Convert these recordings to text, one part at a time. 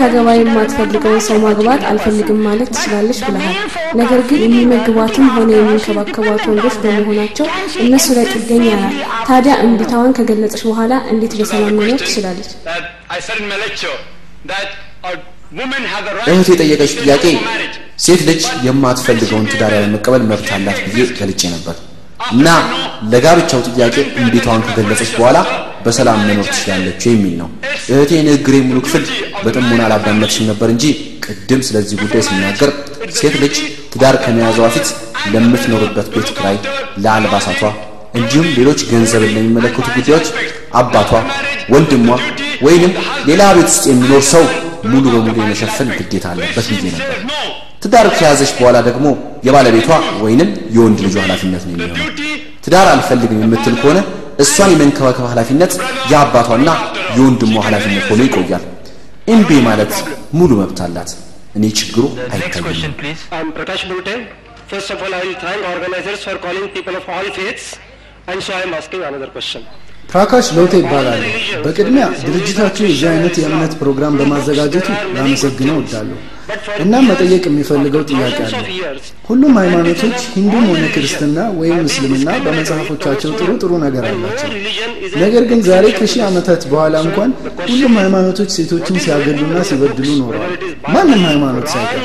ታገባ የማትፈልገውን ሰው ማግባት አልፈልግም ማለት ትችላለች ብለሃል። ነገር ግን የሚመግቧትም ሆነ የሚንከባከቧት ወንዶች በመሆናቸው እነሱ ላይ ጥገኛ ናት። ታዲያ እምቢታዋን ከገለጸች በኋላ እንዴት በሰላም መኖር ትችላለች? እህት የጠየቀች ጥያቄ ሴት ልጅ የማትፈልገውን ትዳር ያለመቀበል መብት አላት ብዬ ገልጬ ነበር እና ለጋብቻው ጥያቄ እምቢታዋን ከገለጸች በኋላ በሰላም መኖር ትችላለች የሚል ነው። እህቴ ንግግሬ ሙሉ ክፍል በጥሞና አላዳመጥሽም ነበር እንጂ ቅድም ስለዚህ ጉዳይ ሲናገር ሴት ልጅ ትዳር ከመያዟ በፊት ለምትኖርበት ቤት ኪራይ፣ ለአልባሳቷ እንዲሁም ሌሎች ገንዘብን ለሚመለከቱ ጉዳዮች አባቷ፣ ወንድሟ ወይንም ሌላ ቤት ውስጥ የሚኖር ሰው ሙሉ በሙሉ የመሸፈን ግዴታ አለበት ብዬ ነበር። ትዳር ከያዘች በኋላ ደግሞ የባለቤቷ ወይንም የወንድ ልጁ ኃላፊነት ነው የሚሆነው። ትዳር አልፈልግም የምትል ከሆነ እሷን የመንከባከብ ኃላፊነት የአባቷና የወንድሟ ኃላፊነት ሆኖ ይቆያል። እምቢ ማለት ሙሉ መብት አላት። እኔ ችግሩ አይታየኝም።. ፕራካሽ ሎቴ ይባላል። በቅድሚያ ድርጅታችሁ የዚህ አይነት የእምነት ፕሮግራም በማዘጋጀቱ ላመሰግነው እወዳለሁ። እናም መጠየቅ የሚፈልገው ጥያቄ አለ። ሁሉም ሃይማኖቶች ሂንዱም ሆነ ክርስትና ወይም እስልምና በመጽሐፎቻቸው ጥሩ ጥሩ ነገር አላቸው። ነገር ግን ዛሬ ከሺህ ዓመታት በኋላ እንኳን ሁሉም ሃይማኖቶች ሴቶችን ሲያገሉና ሲበድሉ ኖረዋል፣ ማንም ሃይማኖት ሳይቀር።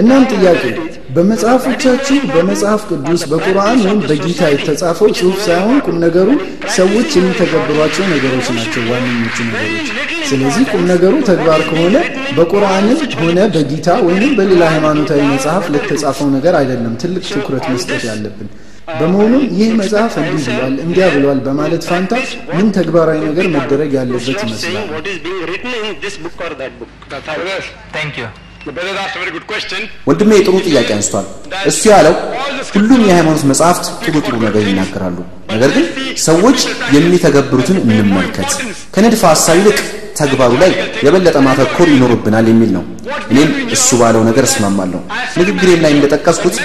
እናም ጥያቄ በመጽሐፎቻችሁ በመጽሐፍ ቅዱስ በቁርአን ወይም በጊታ የተጻፈው ጽሑፍ ሳይሆን ቁም ነገሩ ሰዎች የሚተገብሯቸው ነገሮች ናቸው ዋነኞቹ ነገሮች። ስለዚህ ቁም ነገሩ ተግባር ከሆነ በቁርአንም ሆነ በጊታ ወይንም በሌላ ሃይማኖታዊ መጽሐፍ ለተጻፈው ነገር አይደለም ትልቅ ትኩረት መስጠት ያለብን። በመሆኑም ይህ መጽሐፍ እንዲህ ብሏል እንዲያ ብሏል በማለት ፋንታ ምን ተግባራዊ ነገር መደረግ ያለበት ይመስላል? ወንድሜ ጥሩ ጥያቄ አንስቷል። እሱ ያለው ሁሉም የሃይማኖት መጽሐፍት ጥሩ ጥሩ ነገር ይናገራሉ፣ ነገር ግን ሰዎች የሚተገብሩትን እንመልከት። ከንድፈ ሐሳብ ይልቅ ተግባሩ ላይ የበለጠ ማተኮር ይኖርብናል የሚል ነው። እኔም እሱ ባለው ነገር እስማማለሁ። ንግግሬም ላይ እንደጠቀስኩት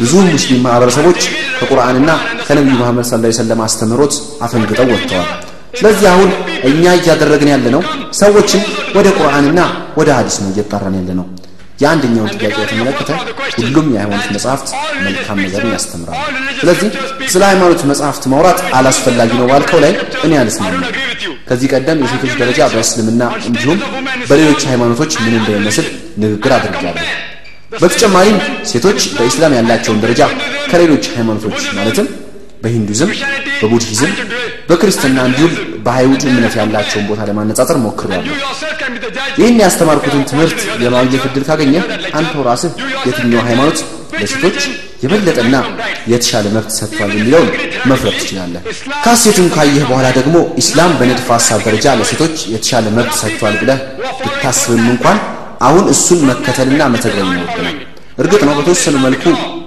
ብዙ ሙስሊም ማህበረሰቦች ከቁርአንና ከነቢዩ መሐመድ ሰለላሁ ዐለይሂ ወሰለም አስተምህሮት አፈንግጠው ወጥተዋል። ስለዚህ አሁን እኛ እያደረግን ያለ ነው ሰዎችን ወደ ቁርአንና ወደ ሐዲስ ነው እየጠራን ያለ ነው። የአንደኛውን ጥያቄ የተመለከተ ሁሉም የሃይማኖት መጽሐፍት መልካም ነገርን ያስተምራሉ። ስለዚህ ስለ ሃይማኖት መጽሐፍት ማውራት አላስፈላጊ ነው ባልከው ላይ እኔ አልስማማም። ከዚህ ቀደም የሴቶች ደረጃ በእስልምና እንዲሁም በሌሎች ሃይማኖቶች ምን እንደሚመስል ንግግር አድርጌያለሁ። በተጨማሪም ሴቶች በኢስላም ያላቸውን ደረጃ ከሌሎች ሃይማኖቶች ማለትም በሂንዱዝም፣ በቡድሂዝም፣ በክርስትና እንዲሁም በአይሁድ እምነት ያላቸውን ቦታ ለማነጻጸር ሞክሬያለሁ። ይህን ያስተማርኩትን ትምህርት የማግኘት እድል ካገኘ አንተው ራስህ የትኛው ሃይማኖት ለሴቶች የበለጠና የተሻለ መብት ሰጥቷል የሚለውን መፍረድ ትችላለህ። ካሴቱን ካየህ በኋላ ደግሞ ኢስላም በንድፈ ሐሳብ ደረጃ ለሴቶች የተሻለ መብት ሰጥቷል ብለህ ብታስብም እንኳን አሁን እሱን መከተልና መተግበር ይኖርብናል። እርግጥ ነው በተወሰነ መልኩ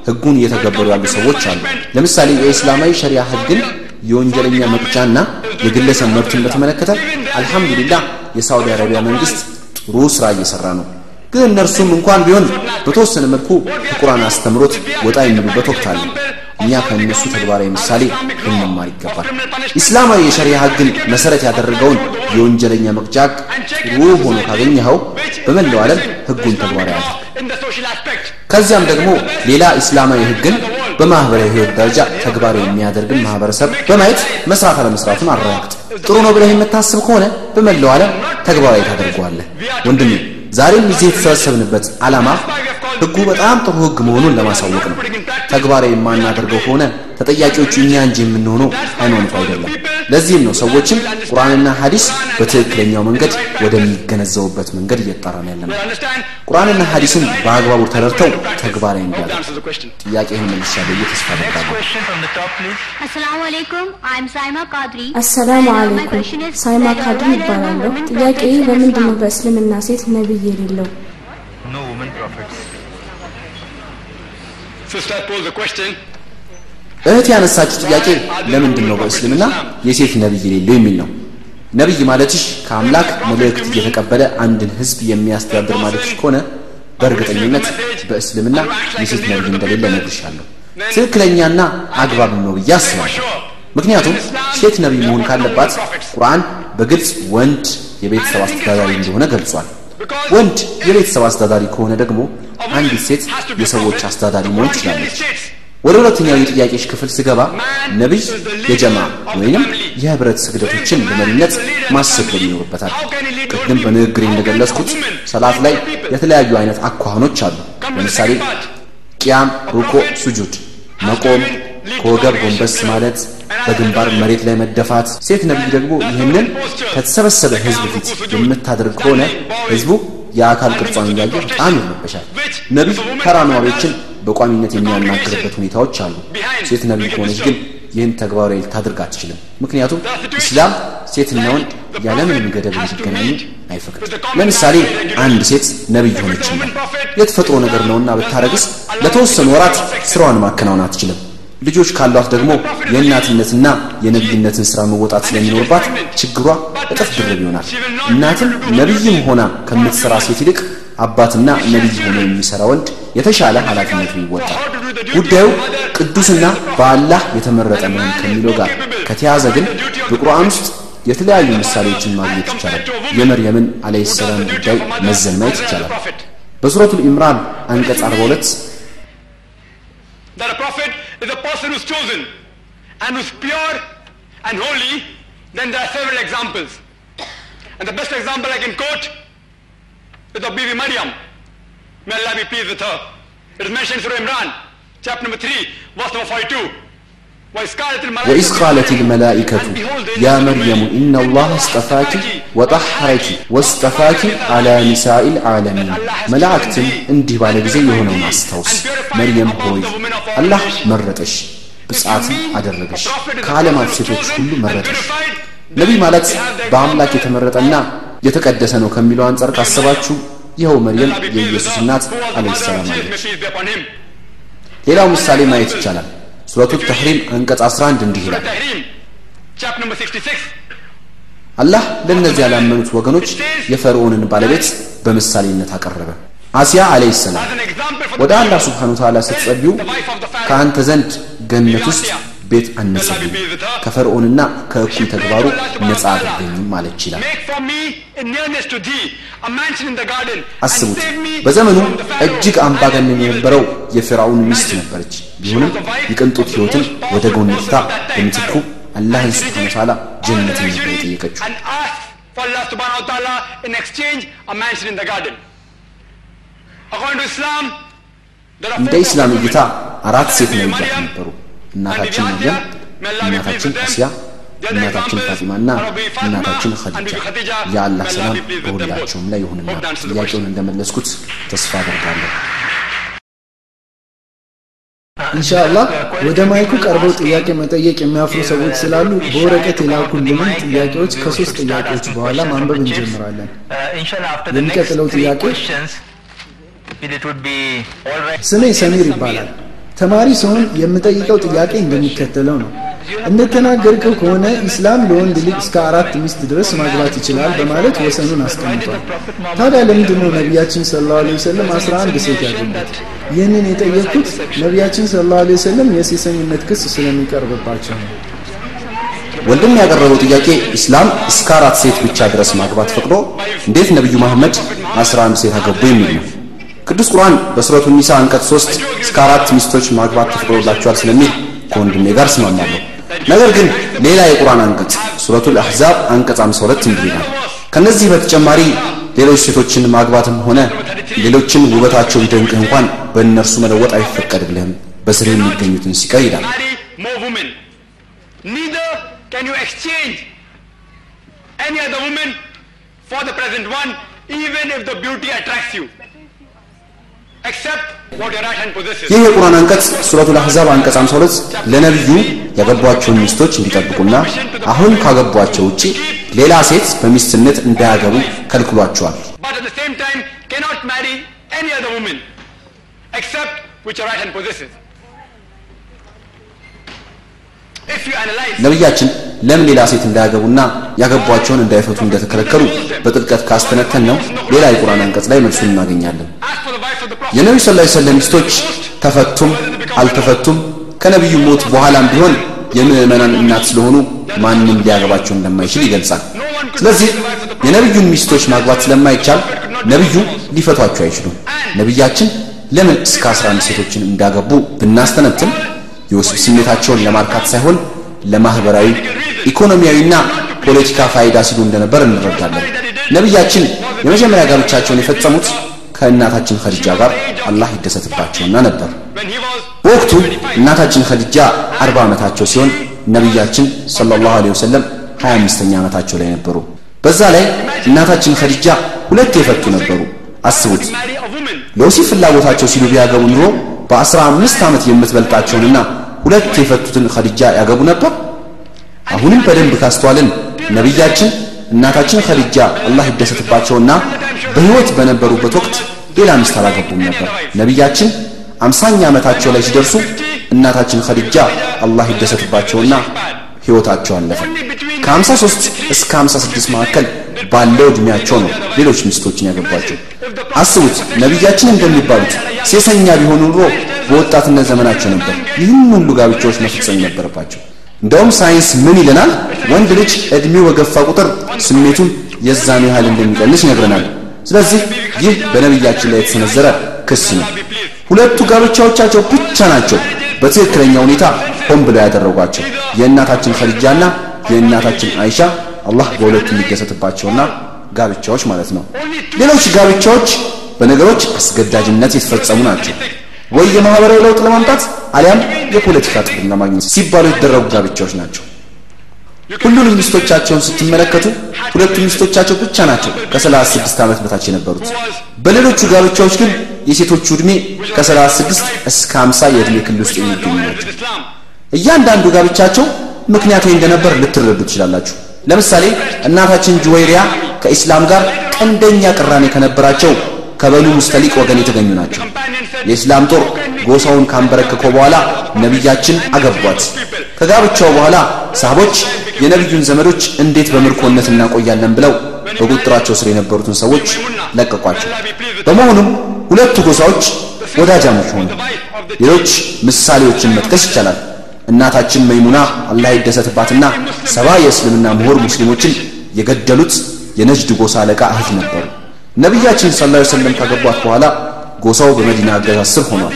ህጉን እየተገበሩ ያሉ ሰዎች አሉ። ለምሳሌ የእስላማዊ ሸሪያ ህግን የወንጀለኛ መቅጫና የግለሰብ መብትን በተመለከተ አልሐምዱሊላህ የሳውዲ አረቢያ መንግስት ጥሩ ስራ እየሰራ ነው። ግን እነርሱም እንኳን ቢሆን በተወሰነ መልኩ ከቁርአን አስተምሮት ወጣ የሚሉበት ወቅት አለ። እኛ ከእነሱ ተግባራዊ ምሳሌ ልንማር ይገባል። ኢስላማዊ የሸሪያ ህግን መሰረት ያደረገውን የወንጀለኛ መቅጫ ጥሩ ሆኖ ካገኘኸው በመላው ዓለም ህጉን ተግባራዊ አድርግ። ከዚያም ደግሞ ሌላ ኢስላማዊ ህግን በማህበራዊ ህይወት ደረጃ ተግባራዊ የሚያደርግን ማህበረሰብ በማየት መስራት አለመስራቱን አረጋግጥ። ጥሩ ነው ብለህ የምታስብ ከሆነ በመላው ዓለም ተግባራዊ ታደርገዋለህ። ወንድሜ ዛሬም እዚህ የተሰበሰብንበት ዓላማ ህጉ በጣም ጥሩ ህግ መሆኑን ለማሳወቅ ነው። ተግባራዊ የማናደርገው ከሆነ ተጠያቂዎቹ እኛ እንጂ የምንሆነው ሃይማኖቱ አይደለም። ለዚህም ነው ሰዎችን ቁርአንና ሐዲስ በትክክለኛው መንገድ ወደሚገነዘቡበት መንገድ እየጠራን ያለ ነው። ቁርአንና ሐዲስን በአግባቡ ተረድተው ተግባራዊ እንዲያደርጉ ጥያቄህን መልሻለሁ ብዬ ተስፋ አደርጋለሁ።. አሰላሙ My አለይኩም ሳይማ are ይባላለሁ። women ጥያቄ ለምንድን ነው? በእስልምና ሴት ነቢይ የሌለው? No women prophets. Sister posed the question. እህት ያነሳችው ጥያቄ ለምንድን ነው በእስልምና የሴት ነቢይ የሌለው የሚል ነው። ነቢይ ማለትሽ ከአምላክ መልእክት እየተቀበለ አንድን ህዝብ የሚያስተዳድር ማለትሽ ከሆነ በእርግጠኝነት በእስልምና የሴት ነቢይ እንደሌለ እነግርሻለሁ። ትክክለኛና አግባብ ነው ብዬ አስባለሁ። ምክንያቱም ሴት ነቢይ መሆን ካለባት ቁርአን በግልጽ ወንድ የቤተሰብ አስተዳዳሪ እንደሆነ ገልጿል። ወንድ የቤተሰብ አስተዳዳሪ ከሆነ ደግሞ አንዲት ሴት የሰዎች አስተዳዳሪ መሆን ትችላለች። ወደ ሁለተኛው የጥያቄሽ ክፍል ስገባ ነቢይ የጀማ ወይንም የህብረት ስግደቶችን ለመሪነት ማሰገድ ይኖርበታል። ቅድም በንግግሬ እንደገለጽኩት ሰላት ላይ የተለያዩ አይነት አኳኋኖች አሉ። ለምሳሌ ቅያም፣ ሩኮ፣ ሱጁድ፣ መቆም፣ ከወገብ ጎንበስ ማለት፣ በግንባር መሬት ላይ መደፋት። ሴት ነቢይ ደግሞ ይህንን ከተሰበሰበ ህዝብ ፊት የምታደርግ ከሆነ ህዝቡ የአካል ቅርጿን እያየ በጣም ይረበሻል። ነቢይ ተራ ነዋሪዎችን በቋሚነት የሚያናግርበት ሁኔታዎች አሉ። ሴት ነቢይ ከሆነች ግን ይህን ተግባራዊ ልታደርግ አትችልም። ምክንያቱም ኢስላም ሴትና ወንድ ያለምንም ገደብ እንዲገናኙ አይፈቅድም። ለምሳሌ አንድ ሴት ነቢይ ሆነችና የተፈጥሮ ነገር ነውና ብታረግስ ለተወሰኑ ወራት ስራዋን ማከናወን አትችልም። ልጆች ካሏት ደግሞ የእናትነትና የነቢይነትን ስራ መወጣት ስለሚኖርባት ችግሯ እጥፍ ድርብ ይሆናል። እናትም ነቢይም ሆና ከምትሰራ ሴት ይልቅ አባትና ነቢይ ሆኖ የሚሰራ ወንድ የተሻለ ኃላፊነቱን ይወጣል። ጉዳዩ ቅዱስና በአላህ የተመረጠ መሆን ከሚለው ጋር ከተያዘ ግን በቁርአን ውስጥ የተለያዩ ምሳሌዎችን ማግኘት ይቻላል። የመርየምን አለይሂ ሰላም ጉዳይ መዘን ማየት ይቻላል። በሱረቱል ኢምራን አንቀጽ 42 that a prophet is a person who's. And the best example I can quote is of Bibi Maryam. May Allah be pleased with her. It is mentioned in Surah Imran, chapter number 3, verse number 42. وإذ قالت الملائكة يا مريم إن الله اصطفاك وطهرك واصطفاك على نساء العالمين መላእክትም እንዲህ ባለ ጊዜ የሆነውን አስታውስ መርየም ሆይ አላህ መረጠሽ ብፅዓትም አደረገሽ ከዓለማት ሴቶች ሁሉ መረጠሽ ነቢይ ማለት በአምላክ የተመረጠና የተቀደሰ ነው ከሚለው አንጻር ካሰባችሁ ይኸው መርየም የኢየሱስ እናት አለይሂ ሰላም አለች። ሌላው ምሳሌ ማየት ይቻላል። ሱረቱ ተሕሪም አንቀጽ 11 እንዲህ ይላል። አላህ ለእነዚህ ያላመኑት ወገኖች የፈርዖንን ባለቤት በምሳሌነት አቀረበ። አሲያ አለይሂ ሰላም ወደ አላህ ስብሓን ወተዓላ ከአንተ ዘንድ ገነት ውስጥ ቤት አነጸልኝ ከፈርዖንና ከእኩይ ተግባሩ ነፃ አድርገኝም ማለች ይላል አስቡት በዘመኑ እጅግ አምባገነን የነበረው የፊርዓውን ሚስት ነበረች። ቢሆንም የቅንጦት ህይወትን ወደ ጎን ትታ በምትኩ አላህን ስብሓን ወተዓላ ጀነትን ነበር የጠየቀችው እንደ ኢስላም እይታ አራት ሴት ነቢያት ነበሩ እናታችን መርየም እናታችን አስያ እናታችን ፋጢማና እናታችን ኸዲጃ። የአላህ ሰላም በሁላቸውም ላይ ይሁንና ጥያቄውን እንደመለስኩት ተስፋ አደርጋለሁ። ኢንሻአላህ ወደ ማይኩ ቀርበው ጥያቄ መጠየቅ የሚያፍሩ ሰዎች ስላሉ በወረቀት የላኩልንን ጥያቄዎች ከሶስት ጥያቄዎች በኋላ ማንበብ እንጀምራለን። የሚቀጥለው ጥያቄ ስሜ ሰሚር ይባላል ተማሪ ሲሆን የምጠይቀው ጥያቄ እንደሚከተለው ነው። እንደተናገርከው ከሆነ ኢስላም ለወንድ ልጅ እስከ አራት ሚስት ድረስ ማግባት ይችላል በማለት ወሰኑን አስቀምጧል። ታዲያ ለምንድን ነው ነቢያችን ስለ ላሁ ወሰለም አስራ አንድ ሴት ያገቡት ይህንን የጠየቅኩት ነቢያችን ስለ ላሁ ወሰለም የሴሰኝነት ክስ ስለሚቀርብባቸው ነው። ወንድም ያቀረበው ጥያቄ ኢስላም እስከ አራት ሴት ብቻ ድረስ ማግባት ፈቅዶ እንዴት ነቢዩ መሐመድ አስራ አንድ ሴት አገቡ የሚል ነው ቅዱስ ቁርአን በሱረቱ ኒሳ አንቀጽ 3 እስከ አራት ሚስቶች ማግባት ተፈቅዶላቸዋል ስለሚል ከወንድሜ ጋር እስማማለሁ። ነገር ግን ሌላ የቁርአን አንቀጽ ሱረቱል አሕዛብ አንቀጽ 52 እንዲህ ይላል። ከነዚህ በተጨማሪ ሌሎች ሴቶችን ማግባትም ሆነ ሌሎችን ውበታቸው ቢደንቅህ እንኳን በእነርሱ መለወጥ አይፈቀድልህም። በስር የሚገኙትን ሲቀር ይላል። Any other woman for the present one, even if the beauty attracts you. ይህ የቁርአን አንቀጽ ሱረቱል አሕዛብ አንቀጽ 52 ለነቢዩ ያገቧቸውን ሚስቶች እንዲጠብቁና አሁን ካገቧቸው ውጪ ሌላ ሴት በሚስትነት እንዳያገቡ ከልክሏቸዋል ነቢያችን ለምን ሌላ ሴት እንዳያገቡና ያገቧቸውን እንዳይፈቱ እንደተከለከሉ በጥልቀት ካስተነተን ነው ሌላ የቁርአን አንቀጽ ላይ መልሱን እናገኛለን። የነቢዩ ላ ሰለም ሚስቶች ተፈቱም አልተፈቱም? ከነቢዩ ሞት በኋላም ቢሆን የምዕመናን እናት ስለሆኑ ማንም ሊያገባቸው እንደማይችል ይገልጻል። ስለዚህ የነቢዩን ሚስቶች ማግባት ስለማይቻል ነቢዩ ሊፈቷቸው አይችሉም። ነቢያችን ለምን እስከ 11 ሴቶችን እንዳገቡ ብናስተነትን የወሲብ ስሜታቸውን ለማርካት ሳይሆን ለማህበራዊ ኢኮኖሚያዊና ፖለቲካ ፋይዳ ሲሉ እንደነበር እንረዳለን። ነቢያችን የመጀመሪያ ጋብቻቸውን የፈጸሙት ከእናታችን ኸዲጃ ጋር አላህ ይደሰትባቸውና ነበር። በወቅቱ እናታችን ኸዲጃ 40 ዓመታቸው ሲሆን ነቢያችን ሰለላሁ ዐለይሂ ወሰለም 25ኛ ዓመታቸው ላይ ነበሩ። በዛ ላይ እናታችን ኸዲጃ ሁለት የፈቱ ነበሩ። አስቡት፣ ለወሲብ ፍላጎታቸው ሲሉ ቢያገቡ ኑሮ በአስራ አምስት ዓመት የምትበልጣቸውንና ሁለት የፈቱትን ኸዲጃ ያገቡ ነበር። አሁንም በደንብ ካስተዋልን ነቢያችን እናታችን ኸዲጃ አላህ ይደሰትባቸውና በሕይወት በነበሩበት ወቅት ሌላ ሚስት አላገቡም ነበር። ነቢያችን አምሳኛ ዓመታቸው ላይ ሲደርሱ እናታችን ኸዲጃ አላህ ይደሰትባቸውና ሕይወታቸው አለፈ። ከ53 እስከ 56 መካከል ባለው ዕድሜያቸው ነው ሌሎች ሚስቶችን ያገቧቸው። አስቡት ነቢያችን እንደሚባሉት ሴሰኛ ቢሆኑ ኖሮ በወጣትነት ዘመናቸው ነበር ይህን ሁሉ ጋብቻዎች መፈጸም የነበረባቸው። እንደውም ሳይንስ ምን ይለናል? ወንድ ልጅ ዕድሜው በገፋ ቁጥር ስሜቱን የዛኑ ያህል እንደሚቀንስ ይነግረናል። ስለዚህ ይህ በነቢያችን ላይ የተሰነዘረ ክስ ነው። ሁለቱ ጋብቻዎቻቸው ብቻ ናቸው በትክክለኛ ሁኔታ ሆን ብለው ያደረጓቸው የእናታችን ኸዲጃና የእናታችን አይሻ አላህ በሁለቱ የሚደሰትባቸውና ጋብቻዎች ማለት ነው። ሌሎች ጋብቻዎች በነገሮች አስገዳጅነት የተፈጸሙ ናቸው። ወይ የማህበራዊ ለውጥ ለማምጣት አሊያም የፖለቲካ ጥቅም ለማግኘት ሲባሉ የተደረጉ ጋብቻዎች ናቸው። ሁሉንም ሚስቶቻቸውን ስትመለከቱ ሁለቱ ሚስቶቻቸው ብቻ ናቸው ከ36 ዓመት በታች የነበሩት። በሌሎቹ ጋብቻዎች ግን የሴቶቹ ዕድሜ ከ36 እስከ 50 የዕድሜ ክልል ውስጥ የሚገኙ ናቸው። እያንዳንዱ ጋብቻቸው ምክንያታዊ እንደነበር ልትረዱ ትችላላችሁ። ለምሳሌ እናታችን ጁወይሪያ ከኢስላም ጋር ቀንደኛ ቅራኔ ከነበራቸው ከበኑ ሙስተሊቅ ወገን የተገኙ ናቸው። የእስላም ጦር ጎሳውን ካንበረከከው በኋላ ነቢያችን አገቧት። ከጋብቻው በኋላ ሳህቦች የነቢዩን ዘመዶች እንዴት በምርኮነት እናቆያለን ብለው በቁጥጥራቸው ስር የነበሩትን ሰዎች ለቀቋቸው። በመሆኑም ሁለቱ ጎሳዎች ወዳጃሞች ሆኑ። ሌሎች ምሳሌዎችን መጥቀስ ይቻላል። እናታችን መይሙና አላህ ይደሰትባትና ሰባ የእስልምና ምሁር ሙስሊሞችን የገደሉት የነጅድ ጎሳ አለቃ እህት ነበሩ። ነቢያችን ሰለላሁ ዐለይሂ ወሰለም ካገቧት በኋላ ጎሳው በመዲና አገዛዝ ስር ሆኗል።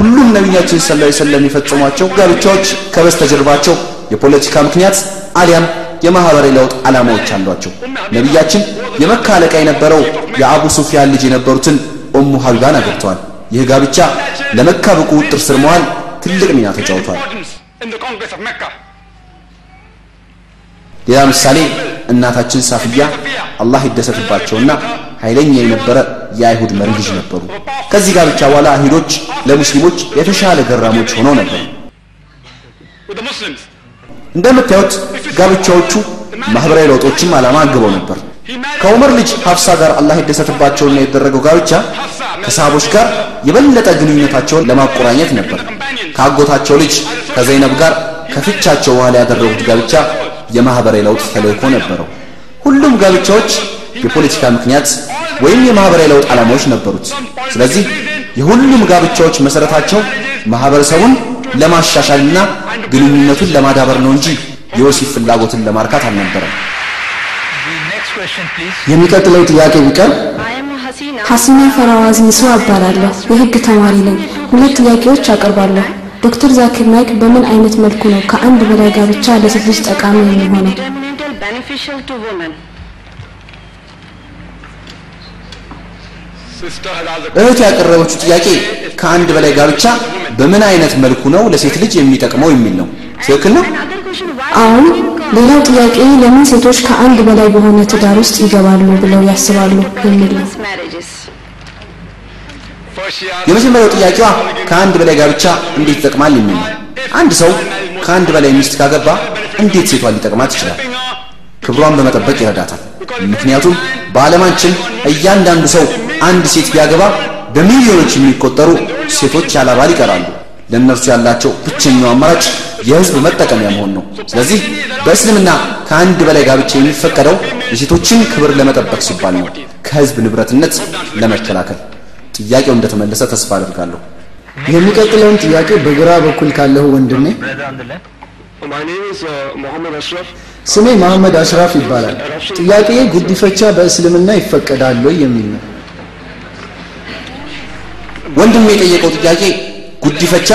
ሁሉም ነቢያችን ሰለላሁ ዐለይሂ ወሰለም የፈጸሟቸው ጋብቻዎች ከበስተጀርባቸው የፖለቲካ ምክንያት አሊያም የማህበራዊ ለውጥ ዓላማዎች አሏቸው። ነቢያችን የመካ አለቃ የነበረው የአቡ ሱፊያን ልጅ የነበሩትን ኡሙ ሀቢባን አገብተዋል። ይህ ጋብቻ ለመካ በቁጥጥር ስር መዋል ትልቅ ሚና ተጫውቷል። ሌላ ምሳሌ እናታችን ሳፍያ አላህ ይደሰትባቸውና ኃይለኛ የነበረ የአይሁድ መሪ ልጅ ነበሩ። ከዚህ ጋብቻ በኋላ አይሁዶች ለሙስሊሞች የተሻለ ገራሞች ሆነው ነበር። እንደምታዩት ጋብቻዎቹ ማህበራዊ ለውጦችም ዓላማ አንግበው ነበር። ከዑመር ልጅ ሀፍሳ ጋር አላህ ይደሰትባቸውና የተደረገው ጋብቻ ከሰሃቦች ጋር የበለጠ ግንኙነታቸውን ለማቆራኘት ነበር። ከአጎታቸው ልጅ ከዘይነብ ጋር ከፍቻቸው በኋላ ያደረጉት ጋብቻ የማህበራዊ ለውጥ ተልእኮ ነበረው። ሁሉም ጋብቻዎች የፖለቲካ ምክንያት ወይም የማህበራዊ ለውጥ ዓላማዎች ነበሩት። ስለዚህ የሁሉም ጋብቻዎች መሰረታቸው ማህበረሰቡን ለማሻሻልና ግንኙነቱን ለማዳበር ነው እንጂ የወሲብ ፍላጎትን ለማርካት አልነበረም። የሚቀጥለው ጥያቄ ቢቀር ሐሲና ፈራዋዝ ንሱ እባላለሁ። የህግ ተማሪ ነኝ። ሁለት ጥያቄዎች አቀርባለሁ። ዶክተር ዛኪር ናይክ በምን አይነት መልኩ ነው ከአንድ በላይ ጋብቻ ለሴት ልጅ ጠቃሚ የሚሆነው? እህት ያቀረበችው ጥያቄ ከአንድ በላይ ጋብቻ በምን አይነት መልኩ ነው ለሴት ልጅ የሚጠቅመው የሚል ነው። ትክክል ነው። አሁን ሌላው ጥያቄ ለምን ሴቶች ከአንድ በላይ በሆነ ትዳር ውስጥ ይገባሉ ብለው ያስባሉ የሚል ነው። የመጀመሪያው ጥያቄዋ ከአንድ በላይ ጋብቻ እንዴት ይጠቅማል የሚል ነው። አንድ ሰው ከአንድ በላይ ሚስት ካገባ እንዴት ሴቷን ሊጠቅማት ይችላል? ክብሯን በመጠበቅ ይረዳታል። ምክንያቱም በዓለማችን እያንዳንዱ ሰው አንድ ሴት ቢያገባ በሚሊዮኖች የሚቆጠሩ ሴቶች ያለ ባል ይቀራሉ። ለእነርሱ ያላቸው ብቸኛው አማራጭ የህዝብ መጠቀሚያ መሆን ነው። ስለዚህ በእስልምና ከአንድ በላይ ጋብቻ የሚፈቀደው የሴቶችን ክብር ለመጠበቅ ሲባል ነው፣ ከህዝብ ንብረትነት ለመከላከል። ጥያቄው እንደተመለሰ ተስፋ አድርጋለሁ። የሚቀጥለውን ጥያቄ በግራ በኩል ካለው ወንድሜ. ስሜ መሐመድ አሽራፍ ይባላል። ጥያቄ ጉዲፈቻ በእስልምና ይፈቀዳል የሚል ነው። ወንድም የጠየቀው ጥያቄ ጉዲፈቻ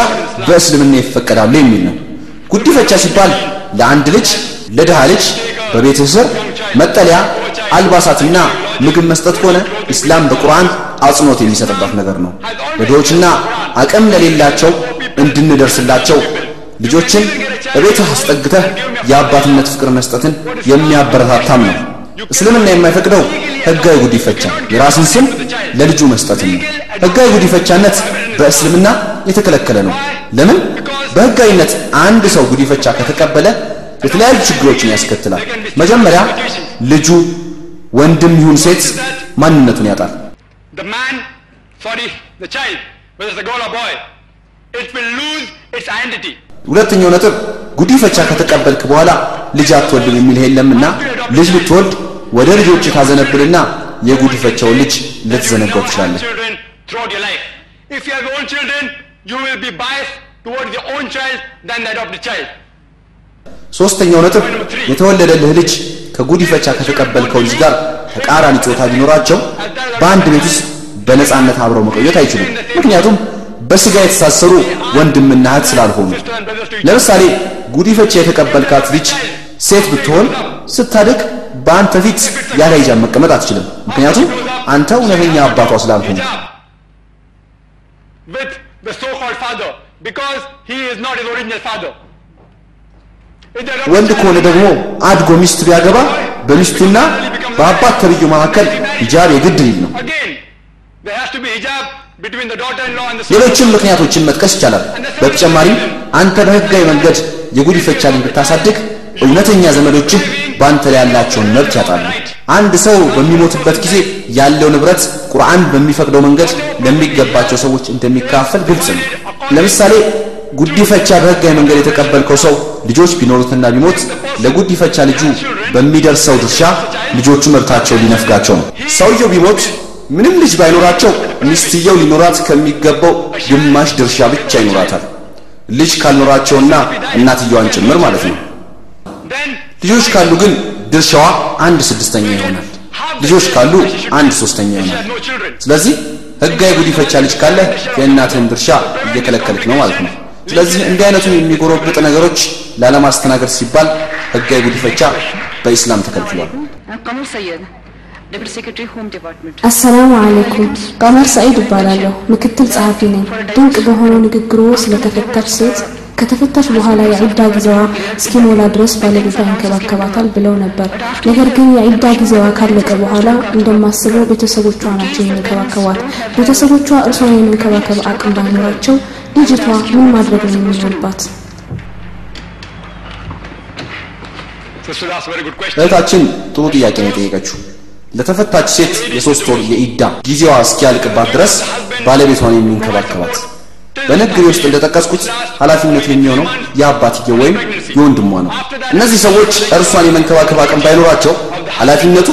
በእስልምና ይፈቀዳሉ የሚል ነው። ጉዲፈቻ ሲባል ለአንድ ልጅ ለድሃ ልጅ በቤትህ ስር መጠለያ፣ አልባሳትና ምግብ መስጠት ከሆነ ኢስላም በቁርአን አጽንኦት የሚሰጥበት ነገር ነው። ለድሆችና አቅም ለሌላቸው እንድንደርስላቸው ልጆችን በቤትህ አስጠግተህ የአባትነት ፍቅር መስጠትን የሚያበረታታም ነው። እስልምና የማይፈቅደው ህጋዊ ጉዲፈቻ የራስን ስም ለልጁ መስጠትን ነው። ህጋዊ ጉዲፈቻነት በእስልምና የተከለከለ ነው። ለምን? በህጋዊነት አንድ ሰው ጉዲፈቻ ከተቀበለ የተለያዩ ችግሮችን ያስከትላል። መጀመሪያ ልጁ ወንድም ይሁን ሴት ማንነቱን ያጣል።. ሁለተኛው ነጥብ ጉዲፈቻ ከተቀበልክ በኋላ ልጅ አትወልድም የሚል የለምና ልጅ ልትወልድ ወደ ልጆች ታዘነብልና የጉዲፈቻውን ልጅ ልትዘነጋው ትችላለህ።. ሶስተኛው ነጥብ የተወለደልህ ልጅ ከጉዲፈቻ ከተቀበልከው ልጅ ጋር ተቃራኒ ጾታ ቢኖራቸው በአንድ ቤት ውስጥ በነፃነት አብረው መቆየት አይችሉም። ምክንያቱም በስጋ የተሳሰሩ ወንድምና እህት ስላልሆኑ። ለምሳሌ ጉዲፈቻ የተቀበልካት ልጅ ሴት ብትሆን ስታድግ በአንተ ፊት ያለ ሂጃብ መቀመጥ አትችልም። ምክንያቱም አንተ እውነተኛ አባቷ adopted ወንድ ከሆነ ደግሞ አድጎ ሚስት ቢያገባ በሚስቱና በአባት ተብዩ መካከል ሂጃብ የግድ ሊል ነው። ሌሎችም ምክንያቶችን መጥቀስ ይቻላል። በተጨማሪም አንተ በህጋዊ መንገድ የጉዲፈቻ ልጅ ብታሳድግ እውነተኛ ዘመዶችህ በአንተ ላይ ያላቸውን መብት ያጣሉ። አንድ ሰው በሚሞትበት ጊዜ ያለው ንብረት ቁርአን በሚፈቅደው መንገድ ለሚገባቸው ሰዎች እንደሚካፈል ግልጽ ነው። ለምሳሌ ጉዲፈቻ በህጋዊ መንገድ የተቀበልከው ሰው ልጆች ቢኖሩትና ቢሞት ለጉዲፈቻ ልጁ በሚደርሰው ድርሻ ልጆቹ መብታቸው ሊነፍጋቸው ነው። ሰውየው ቢሞት ምንም ልጅ ባይኖራቸው ሚስትየው ሊኖራት ከሚገባው ግማሽ ድርሻ ብቻ ይኖራታል። ልጅ ካልኖራቸውና እናትየዋን ጭምር ማለት ነው። ልጆች ካሉ ግን ድርሻዋ አንድ ስድስተኛ ይሆናል። ልጆች ካሉ አንድ ሶስተኛ ይሆናል። ስለዚህ ህጋዊ ጉዲፈቻ ልጅ ካለ የእናትህን ድርሻ እየከለከለች ነው ማለት ነው። ስለዚህ እንዲህ አይነቱ የሚጎረብጥ ነገሮች ላለማስተናገድ ሲባል ህጋዊ ጉዲፈቻ በኢስላም ተከልክሏል። አሰላሙ አለይኩም። ቀመር ሰኢድ እባላለሁ። ምክትል ጸሐፊ ነኝ። ድንቅ በሆነው ንግግሩ ስለተፈታች ሴት ከተፈታች በኋላ የዒዳ ጊዜዋ እስኪሞላ ድረስ ባለቤቷ ይንከባከባታል ብለው ነበር ነገር ግን የዒዳ ጊዜዋ ካለቀ በኋላ እንደማስበው ቤተሰቦቿ ናቸው የሚንከባከቧት ቤተሰቦቿ እርሷን የመንከባከብ አቅም ባይኖራቸው ልጅቷ ምን ማድረግ ነው የሚኖርባት. እህታችን ጥሩ ጥያቄ ነው የጠየቀችው። ለተፈታች ሴት የሶስት ወር የኢዳ ጊዜዋ እስኪያልቅባት ድረስ ባለቤቷን የሚንከባከባት በንግግሬ ውስጥ እንደጠቀስኩት ኃላፊነቱ የሚሆነው የአባትየው ወይም የወንድሟ ነው። እነዚህ ሰዎች እርሷን የመንከባከብ አቅም ባይኖራቸው ኃላፊነቱ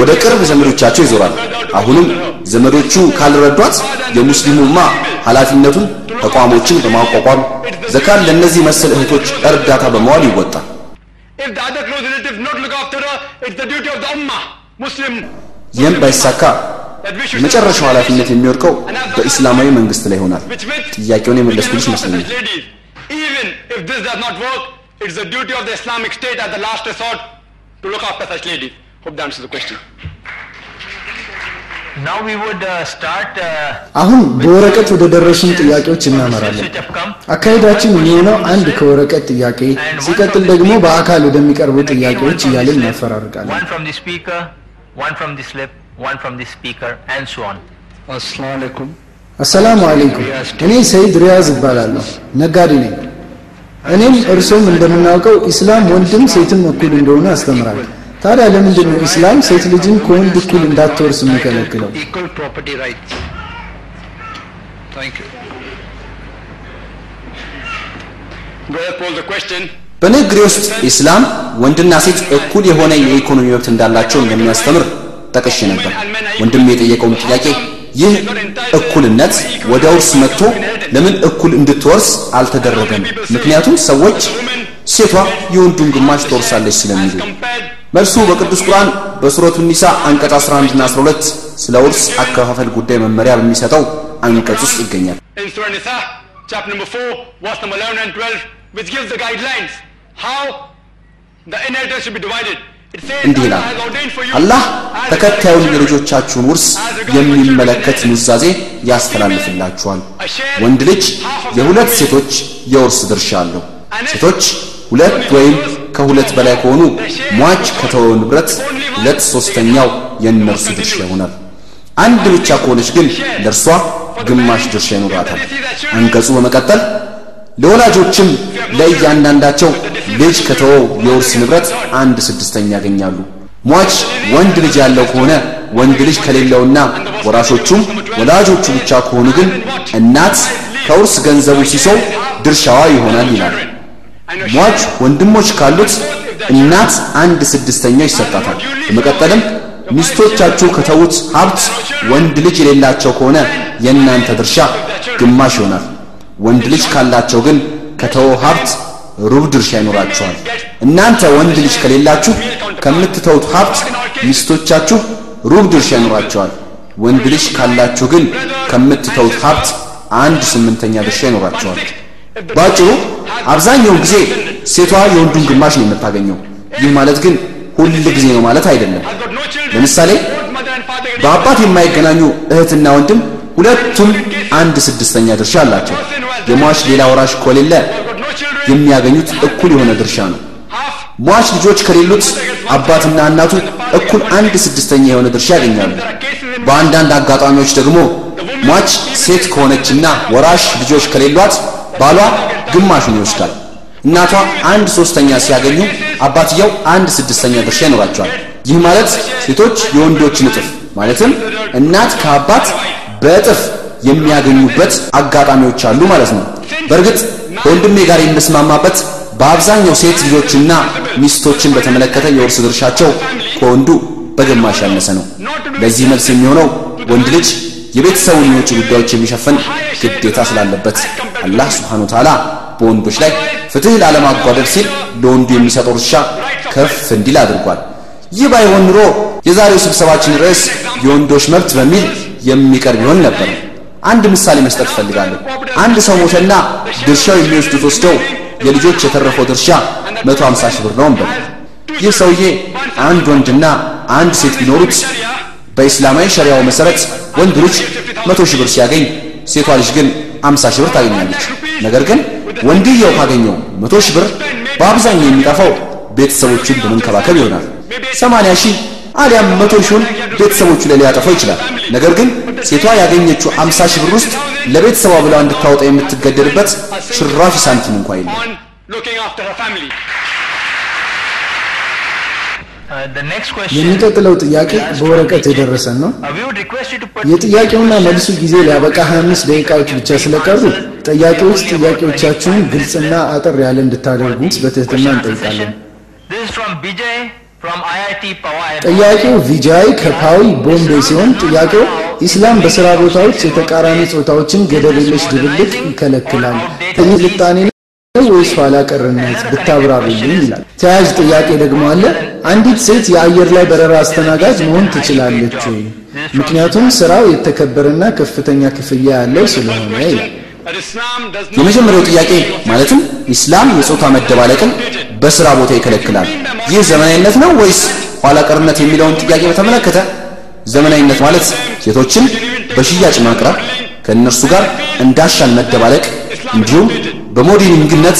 ወደ ቅርብ ዘመዶቻቸው ይዞራል። አሁንም ዘመዶቹ ካልረዷት የሙስሊሙ ኡማ ኃላፊነቱን ተቋሞችን በማቋቋም ዘካን ለእነዚህ መሰል እህቶች እርዳታ በመዋል ይወጣል።. ይህም ባይሳካ የመጨረሻው ኃላፊነት የሚወድቀው በኢስላማዊ መንግስት ላይ ይሆናል። ጥያቄውን የመለስኩልሽ ይመስለኛል። it's the duty of the Islamic State at the last resort to look after such ladies. Hope that answers the question. Now we would uh, start uh, አሁን በወረቀት ወደ ደረሱን ጥያቄዎች እናመራለን።. አካሄዳችን የሚሆነው አንድ ከወረቀት ጥያቄ ሲቀጥል ደግሞ በአካል ወደሚቀርቡ ጥያቄዎች from the እያልን slip, እናፈራርቃለን። One from the speaker, and so on. አሰላሙ አለይኩም። እኔ ሰይድ ሪያዝ እባላለሁ፣ ነጋዴ ነኝ። እኔም እርሶም እንደምናውቀው ኢስላም ወንድም ሴትም እኩል እንደሆነ ያስተምራል። ታዲያ ለምንድን ነው ኢስላም ሴት ልጅን ከወንድ እኩል እንዳትወርስ የሚከለክለው? equal property rights. Thank you. Go ahead, pose the question. በንግግሬ ውስጥ ኢስላም ወንድና ሴት እኩል የሆነ የኢኮኖሚ መብት እንዳላቸው እንደሚያስተምር ጠቅሼ ነበር። ወንድም የጠየቀውን ጥያቄ ይህ እኩልነት ወደ ውርስ መጥቶ ለምን እኩል እንድትወርስ አልተደረገም? ምክንያቱም ሰዎች ሴቷ የወንዱን ግማሽ ትወርሳለች ስለሚሉ መልሱ በቅዱስ ቁርአን በሱረቱ ኒሳ አንቀጽ 11 እና 12 ስለ ውርስ አከፋፈል ጉዳይ መመሪያ በሚሰጠው አንቀጽ ውስጥ ይገኛል። chapter number 4, verse number 11 and 12, which gives the guidelines how the inheritance should be divided. It says, እንዲህ ይላል አላህ ተከታዩን የልጆቻችሁን ውርስ የሚመለከት ኑዛዜ ያስተላልፍላችኋል። ወንድ ልጅ የሁለት ሴቶች የውርስ ድርሻ አለው። ሴቶች ሁለት ወይም ከሁለት በላይ ከሆኑ ሟች ከተወው ንብረት ሁለት ሶስተኛው የእነርሱ ድርሻ ይሆናል። አንድ ብቻ ከሆነች ግን ለእርሷ ግማሽ ድርሻ ይኖራታል። አንቀጹ በመቀጠል ለወላጆችም ለእያንዳንዳቸው ልጅ ከተወው የውርስ ንብረት አንድ ስድስተኛ ያገኛሉ። ሟች ወንድ ልጅ ያለው ከሆነ ወንድ ልጅ ከሌለውና ወራሾቹም ወላጆቹ ብቻ ከሆኑ ግን እናት ከውርስ ገንዘቡ ሲሶው ድርሻዋ ይሆናል ይላል። ሟች ወንድሞች ካሉት እናት አንድ ስድስተኛ ይሰጣታል። በመቀጠልም ሚስቶቻችሁ ከተዉት ሀብት ወንድ ልጅ የሌላቸው ከሆነ የእናንተ ድርሻ ግማሽ ይሆናል። ወንድ ልጅ ካላቸው ግን ከተወው ሀብት ሩብ ድርሻ ይኖራቸዋል። እናንተ ወንድ ልጅ ከሌላችሁ ከምትተውት ሀብት ሚስቶቻችሁ ሩብ ድርሻ ይኖራቸዋል። ወንድ ልጅ ካላችሁ ግን ከምትተውት ሀብት አንድ ስምንተኛ ድርሻ ይኖራቸዋል። ባጭሩ አብዛኛውን ጊዜ ሴቷ የወንዱን ግማሽ ነው የምታገኘው። ይህ ማለት ግን ሁል ጊዜ ነው ማለት አይደለም። ለምሳሌ በአባት የማይገናኙ እህትና ወንድም ሁለቱም አንድ ስድስተኛ ድርሻ አላቸው። የሟች ሌላ ወራሽ ከሌለ የሚያገኙት እኩል የሆነ ድርሻ ነው። ሟች ልጆች ከሌሉት አባትና እናቱ እኩል አንድ ስድስተኛ የሆነ ድርሻ ያገኛሉ። በአንዳንድ አጋጣሚዎች ደግሞ ሟች ሴት ከሆነችና ወራሽ ልጆች ከሌሏት ባሏ ግማሹን ይወስዳል። እናቷ አንድ ሶስተኛ ሲያገኙ አባትየው አንድ ስድስተኛ ድርሻ ይኖራቸዋል። ይህ ማለት ሴቶች የወንዶችን እጥፍ ማለትም እናት ከአባት በእጥፍ የሚያገኙበት አጋጣሚዎች አሉ ማለት ነው። በእርግጥ ከወንድሜ ጋር የምስማማበት በአብዛኛው ሴት ልጆችና ሚስቶችን በተመለከተ የውርስ ድርሻቸው ከወንዱ በግማሽ ያነሰ ነው። ለዚህ መልስ የሚሆነው ወንድ ልጅ የቤተሰቡን የውጭ ጉዳዮች የሚሸፍን ግዴታ ስላለበት አላህ ስብሓነሁ ወተዓላ በወንዶች ላይ ፍትህ ላለማጓደል ሲል ለወንዱ የሚሰጠው ድርሻ ከፍ እንዲል አድርጓል። ይህ ባይሆን ኑሮ የዛሬው ስብሰባችን ርዕስ የወንዶች መብት በሚል የሚቀርብ ይሆን ነበር። አንድ ምሳሌ መስጠት እፈልጋለሁ። አንድ ሰው ሞተና ድርሻው የሚወስዱት ወስደው የልጆች የተረፈው ድርሻ 150 ሺህ ብር ነው እንበል። ይህ ሰውዬ አንድ ወንድና አንድ ሴት ቢኖሩት በኢስላማዊ ሸሪያው መሰረት ወንድ ልጅ 100 ሺህ ብር ሲያገኝ ሴቷ ልጅ ግን 50 ሺህ ብር ታገኛለች። ነገር ግን ወንድየው ካገኘው 100 ሺህ ብር በአብዛኛው የሚጠፋው ቤተሰቦቹን በመንከባከብ ይሆናል። 80 ሺህ አሊያም 100 ሺውን ቤተሰቦቹ ላይ ሊያጠፋው ይችላል። ነገር ግን ሴቷ ያገኘችው 50 ሺህ ብር ውስጥ ለቤተሰቧ ብላ እንድታወጣ የምትገደድበት ሽራፊ ሳንቲም እንኳ የለም።. የሚቀጥለው ጥያቄ በወረቀት የደረሰን ነው። የጥያቄውና መልሱ ጊዜ ሊያበቃ 25 ደቂቃዎች ብቻ ስለቀሩ ጠያቂዎች ጥያቄዎቻችሁን ግልጽና አጠር ያለ እንድታደርጉ በትህትና እንጠይቃለን። ጥያቄው ቪጃይ ከፓዊ ቦምቤ ሲሆን ጥያቄው ኢስላም በስራ ቦታዎች የተቃራኒ ጾታዎችን ገደብ የለሽ ድብልቅ ይከለክላል። ይህ ልጣኔ ወይስ ኋላ ቀርነት ብታብራሩልኝ ይላል። ተያያዥ ጥያቄ ደግሞ አለ። አንዲት ሴት የአየር ላይ በረራ አስተናጋጅ መሆን ትችላለች ወይ? ምክንያቱም ስራው የተከበረና ከፍተኛ ክፍያ ያለው ስለሆነ ይላል። የመጀመሪያው ጥያቄ ማለትም ኢስላም የጾታ መደባለቅን በስራ ቦታ ይከለክላል። ይህ ዘመናዊነት ነው ወይስ ኋላ ቀርነት የሚለውን ጥያቄ በተመለከተ ዘመናዊነት ማለት ሴቶችን በሽያጭ ማቅረብ፣ ከእነርሱ ጋር እንዳሻን መደባለቅ እንዲሁም በሞዴሊንግነት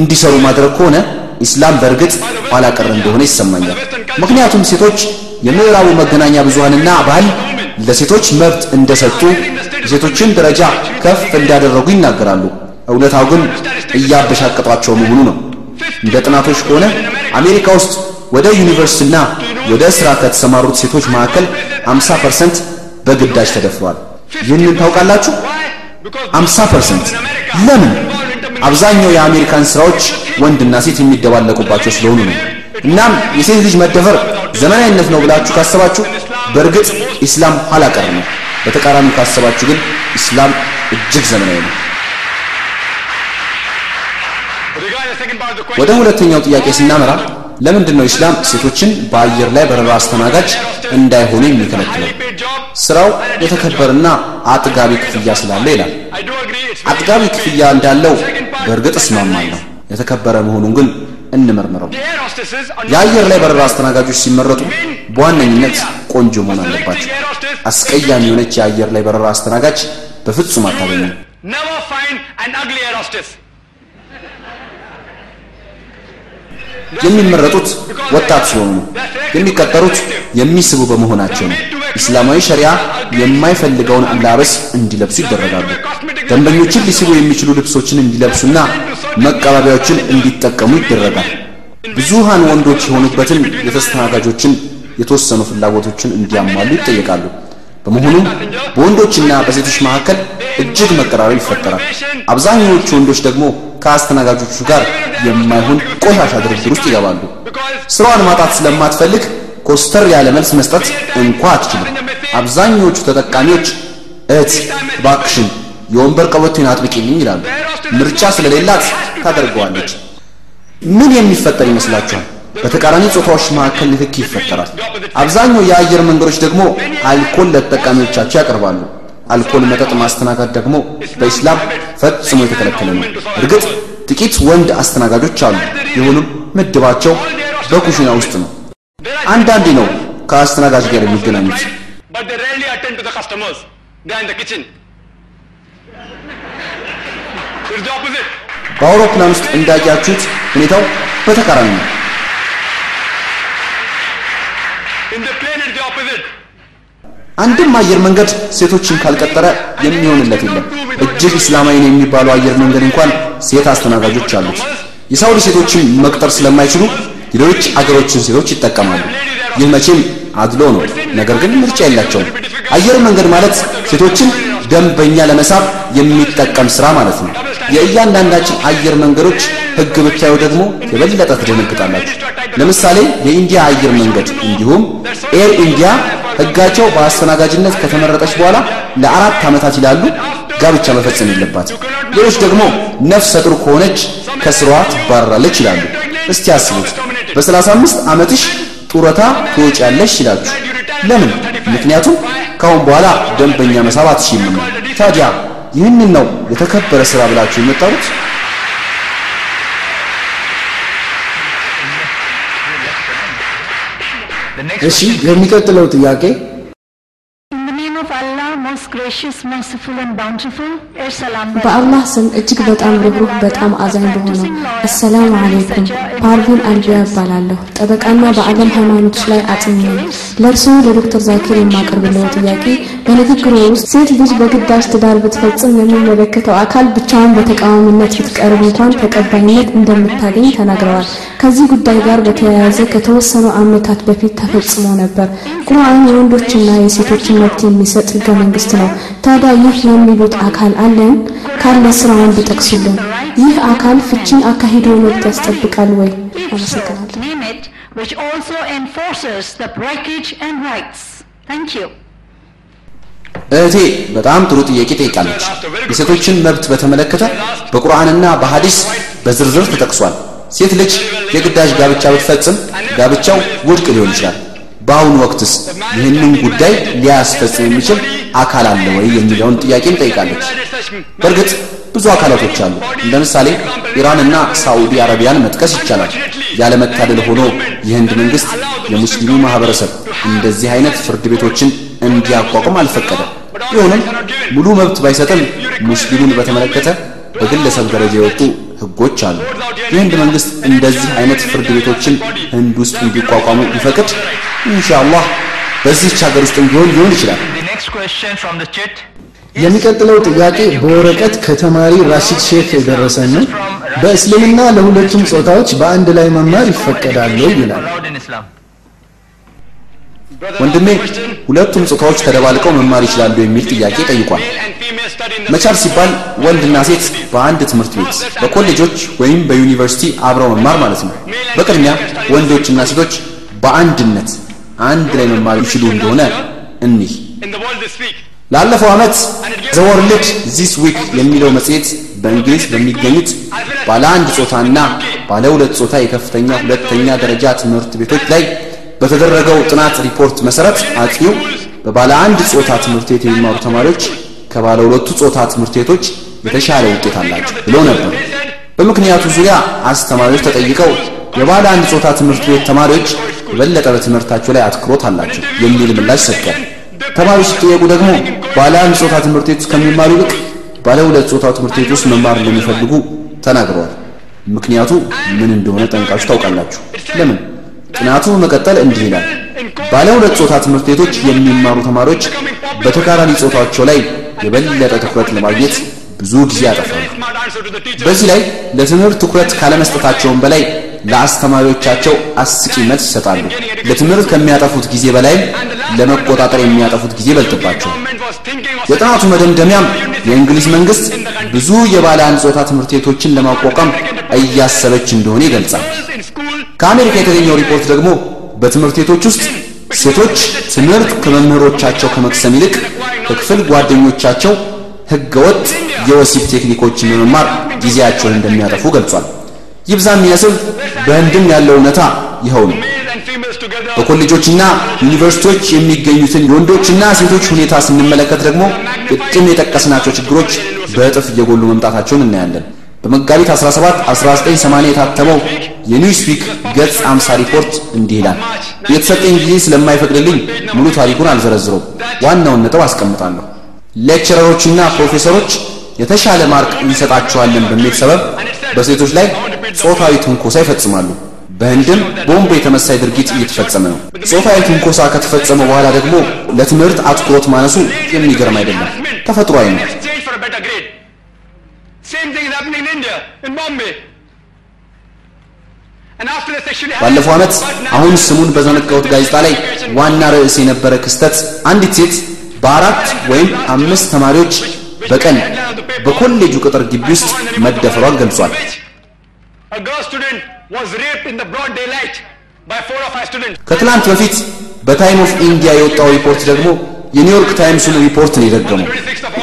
እንዲሰሩ ማድረግ ከሆነ ኢስላም በእርግጥ ኋላ ቀር እንደሆነ ይሰማኛል። ምክንያቱም ሴቶች የምዕራቡ መገናኛ ብዙሃንና ባህል ለሴቶች መብት እንደሰጡ የሴቶችን ደረጃ ከፍ እንዳደረጉ ይናገራሉ። እውነታው ግን እያበሻቀጧቸው መሆኑ ነው። እንደ ጥናቶች ከሆነ አሜሪካ ውስጥ ወደ ዩኒቨርሲቲና ወደ ስራ ከተሰማሩት ሴቶች መካከል 50% በግዳጅ ተደፍረዋል። ይህንን ታውቃላችሁ? 50% ለምን? አብዛኛው የአሜሪካን ስራዎች ወንድና ሴት የሚደባለቁባቸው ስለሆኑ ነው። እናም የሴት ልጅ መደፈር ዘመናዊነት ነው ብላችሁ ካሰባችሁ በእርግጥ ኢስላም ኋላ ቀር ነው። በተቃራኒው ካሰባችሁ ግን ኢስላም እጅግ ዘመናዊ ነው። ወደ ሁለተኛው ጥያቄ ስናመራ ለምንድን ነው ኢስላም ሴቶችን በአየር ላይ በረራ አስተናጋጅ እንዳይሆኑ የሚከለክለው? ስራው የተከበረና አጥጋቢ ክፍያ ስላለ ይላል። አጥጋቢ ክፍያ እንዳለው በእርግጥ እስማማለሁ። የተከበረ መሆኑን ግን እንመርምረው። የአየር ላይ በረራ አስተናጋጆች ሲመረጡ በዋነኝነት ቆንጆ መሆን አለባቸው። አስቀያሚ የሆነች የአየር ላይ በረራ አስተናጋጅ በፍጹም አታገኙም። የሚመረጡት ወጣት ሲሆኑ ነው። የሚቀጠሩት የሚስቡ በመሆናቸው ነው። ኢስላማዊ ሸሪዓ የማይፈልገውን አለባበስ እንዲለብሱ ይደረጋሉ። ደንበኞችን ሊስቡ የሚችሉ ልብሶችን እንዲለብሱና መቀባቢያዎችን እንዲጠቀሙ ይደረጋል። ብዙሃን ወንዶች የሆኑበትን የተስተናጋጆችን የተወሰኑ ፍላጎቶችን እንዲያሟሉ ይጠየቃሉ። በመሆኑም በወንዶችና በሴቶች መካከል እጅግ መቀራረብ ይፈጠራል። አብዛኛዎቹ ወንዶች ደግሞ ከአስተናጋጆቹ ጋር የማይሆን ቆሻሻ ድርድር ውስጥ ይገባሉ። ስራዋን ማጣት ስለማትፈልግ ኮስተር ያለ መልስ መስጠት እንኳ አትችልም። አብዛኛዎቹ ተጠቃሚዎች እህት እባክሽን የወንበር ቀበቶን አጥብቂልኝ ይላሉ። ምርጫ ስለሌላት ታደርገዋለች። ምን የሚፈጠር ይመስላችኋል? በተቃራኒ ጾታዎች መካከል ንክኪ ይፈጠራል። አብዛኛው የአየር መንገዶች ደግሞ አልኮል ለተጠቃሚዎቻቸው ያቀርባሉ። አልኮል መጠጥ ማስተናገድ ደግሞ በኢስላም ፈጽሞ የተከለከለ ነው። እርግጥ ጥቂት ወንድ አስተናጋጆች አሉ። ይሁንም ምድባቸው በኩሽና ውስጥ ነው። አንዳንዴ ነው ከአስተናጋጅ ጋር የሚገናኙት።. በአውሮፕላን ውስጥ እንዳያችሁት ሁኔታው በተቃራኒ ነው። In the plane, it's the opposite. አንድም አየር መንገድ ሴቶችን ካልቀጠረ የሚሆንለት የለም። እጅግ እስላማዊ ነው የሚባለው አየር መንገድ እንኳን ሴት አስተናጋጆች አሉት። የሳውዲ ሴቶችን መቅጠር ስለማይችሉ ሌሎች አገሮችን ሴቶች ይጠቀማሉ። ይህ መቼም አድሎ ነው፣ ነገር ግን ምርጫ የላቸውም። አየር መንገድ ማለት ሴቶችን ደንበኛ ለመሳብ የሚጠቀም ስራ ማለት ነው። የእያንዳንዳችን አየር መንገዶች ህግ ብታዩ ደግሞ የበለጠ ትደነግጣላችሁ። ለምሳሌ የኢንዲያ አየር መንገድ እንዲሁም ኤር ኢንዲያ ህጋቸው በአስተናጋጅነት ከተመረጠች በኋላ ለአራት ዓመታት ይላሉ ጋብቻ መፈጸም የለባትም። ሌሎች ደግሞ ነፍሰ ጡር ከሆነች ከስራዋ ትባረራለች ይላሉ። እስቲ አስቡት፣ በ35 ዓመትሽ ጡረታ ትወጪያለሽ ይላችሁ። ለምን? ምክንያቱም ካሁን በኋላ ደንበኛ መሳብ አትችይምና። ታዲያ ይህንን ነው የተከበረ ስራ ብላችሁ የምትጠሩት? The next እሺ የሚቀጥለው ጥያቄ In the name of Allah, most gracious, merciful and bountiful, Ersalam. በአላህ ስም እጅግ በጣም ርኅሩህ በጣም አዛኝ በሆነው አሰላሙ አለይኩም ፓርቪን አልቢያ እባላለሁ። ጠበቃና በዓለም ሃይማኖቶች ላይ አጥኚ ነኝ ለእርስዎ ለዶክተር ዛኪር የማቀርብለው ጥያቄ በንግግሩ ውስጥ ሴት ልጅ በግዳጅ ትዳር ብትፈጽም የሚመለከተው አካል ብቻዋን በተቃዋሚነት ብትቀርብ እንኳን ተቀባይነት እንደምታገኝ ተናግረዋል። ከዚህ ጉዳይ ጋር በተያያዘ ከተወሰኑ ዓመታት በፊት ተፈጽሞ ነበር። ቁርአን የወንዶችና የሴቶችን መብት የሚሰጥ ህገ መንግስት ነው። ታዲያ ይህ የሚሉት አካል አለን? ካለ ስራውን ቢጠቅሱልን ይህ አካል ፍቺን አካሂዶ መብት ያስጠብቃል ወይ? አመሰግናለሁ እህቴ በጣም ጥሩ ጥያቄ ጠይቃለች። የሴቶችን መብት በተመለከተ በቁርአንና በሐዲስ በዝርዝር ተጠቅሷል። ሴት ልጅ የግዳጅ ጋብቻ ብትፈጽም ጋብቻው ውድቅ ሊሆን ይችላል። በአሁኑ ወቅትስ ይህንን ጉዳይ ሊያስፈጽም የሚችል አካል አለ ወይ የሚለውን ጥያቄም ጠይቃለች። በእርግጥ ብዙ አካላቶች አሉ። እንደ ምሳሌ ኢራንና ሳዑዲ አረቢያን መጥቀስ ይቻላል። ያለመታደል ሆኖ የህንድ መንግስት የሙስሊሙ ማህበረሰብ እንደዚህ አይነት ፍርድ ቤቶችን እንዲያቋቁም አልፈቀደም። ቢሆንም ሙሉ መብት ባይሰጥም ሙስሊሙን በተመለከተ በግለሰብ ደረጃ የወጡ ህጎች አሉ። የህንድ መንግስት እንደዚህ አይነት ፍርድ ቤቶችን ህንድ ውስጥ እንዲቋቋሙ ቢፈቅድ ኢንሻአላህ በዚህች ሀገር ውስጥ ቢሆን ሊሆን ይችላል።. የሚቀጥለው ጥያቄ በወረቀት ከተማሪ ራሺድ ሼክ የደረሰን ነው። በእስልምና ለሁለቱም ጾታዎች በአንድ ላይ መማር ይፈቀዳል ይላል።. ወንድሜ ሁለቱም ጾታዎች ተደባልቀው መማር ይችላሉ የሚል ጥያቄ ጠይቋል። መቻል ሲባል ወንድና ሴት በአንድ ትምህርት ቤት በኮሌጆች ወይም በዩኒቨርሲቲ አብረው መማር ማለት ነው። በቅድሚያ ወንዶችና ሴቶች በአንድነት አንድ ላይ መማር ይችሉ እንደሆነ እኒህ ላለፈው ዓመት The World This Week የሚለው መጽሔት በእንግሊዝ በሚገኙት ባለ አንድ ጾታና ባለ ሁለት ጾታ የከፍተኛ ሁለተኛ ደረጃ ትምህርት ቤቶች ላይ በተደረገው ጥናት ሪፖርት መሰረት አጥኚው በባለ አንድ ጾታ ትምህርት ቤት የሚማሩ ተማሪዎች ከባለ ሁለቱ ጾታ ትምህርት ቤቶች የተሻለ ውጤት አላቸው ብሎ ነበር። በምክንያቱ ዙሪያ አስተማሪዎች ተጠይቀው የባለ አንድ ጾታ ትምህርት ቤት ተማሪዎች የበለጠ በትምህርታቸው ላይ አትኩሮት አላቸው የሚል ምላሽ ሰጥቷል። ተማሪዎች ሲጠየቁ ደግሞ ባለ አንድ ጾታ ትምህርት ቤት ውስጥ ከሚማሩ ይልቅ ባለ ሁለት ጾታ ትምህርት ቤት ውስጥ መማር እንደሚፈልጉ ተናግረዋል። ምክንያቱ ምን እንደሆነ ጠንቃችሁ ታውቃላችሁ። ለምን? ጥናቱ መቀጠል እንዲህ ይላል። ባለ ሁለት ጾታ ትምህርት ቤቶች የሚማሩ ተማሪዎች በተቃራኒ ጾታቸው ላይ የበለጠ ትኩረት ለማግኘት ብዙ ጊዜ ያጠፋሉ። በዚህ ላይ ለትምህርት ትኩረት ካለመስጠታቸውም በላይ ለአስተማሪዎቻቸው አስቂ መልስ ይሰጣሉ። ለትምህርት ከሚያጠፉት ጊዜ በላይም ለመቆጣጠር የሚያጠፉት ጊዜ ይበልጥባቸዋል። የጥናቱ መደምደሚያም የእንግሊዝ መንግስት ብዙ የባለ አንድ ጾታ ትምህርት ቤቶችን ለማቋቋም እያሰበች እንደሆነ ይገልጻል። ከአሜሪካ የተገኘው ሪፖርት ደግሞ በትምህርት ቤቶች ውስጥ ሴቶች ትምህርት ከመምህሮቻቸው ከመቅሰም ይልቅ ከክፍል ጓደኞቻቸው ህገወጥ የወሲብ ቴክኒኮችን በመማር ጊዜያቸውን እንደሚያጠፉ ገልጿል። ይብዛም ይመስል በህንድም ያለው እውነታ ይኸው ነው። በኮሌጆችና ዩኒቨርሲቲዎች የሚገኙትን የወንዶችና ሴቶች ሁኔታ ስንመለከት ደግሞ ቅድም የጠቀስናቸው ችግሮች በእጥፍ እየጎሉ መምጣታቸውን እናያለን። በመጋቢት 17 1980 የታተመው የኒውስዊክ ገጽ 50 ሪፖርት እንዲህ ይላል። የተሰጠኝ ጊዜ ስለማይፈቅድልኝ ሙሉ ታሪኩን አልዘረዝረውም። ዋናውን ነጥብ አስቀምጣለሁ። ሌክቸረሮችና ፕሮፌሰሮች የተሻለ ማርክ እንሰጣቸዋለን በሚል ሰበብ በሴቶች ላይ ጾታዊ ትንኮሳ ይፈጽማሉ። በህንድም ቦምብ የተመሳይ ድርጊት እየተፈጸመ ነው። ጾታዊ ትንኮሳ ከተፈጸመ በኋላ ደግሞ ለትምህርት አትኩሮት ማነሱ የሚገርም አይደለም፣ ተፈጥሯዊ ነው። ባለፈው ዓመት አሁን ስሙን በዘነጋሁት ጋዜጣ ላይ ዋና ርዕስ የነበረ ክስተት አንዲት ሴት በአራት ወይም አምስት ተማሪዎች በቀን በኮሌጁ ቅጥር ግቢ ውስጥ መደፈሯን ገልጿል። ከትላንት በፊት በ Time of India የወጣው ሪፖርት ደግሞ የኒውዮርክ ታይምሱን ሪፖርት ነው የደገመው።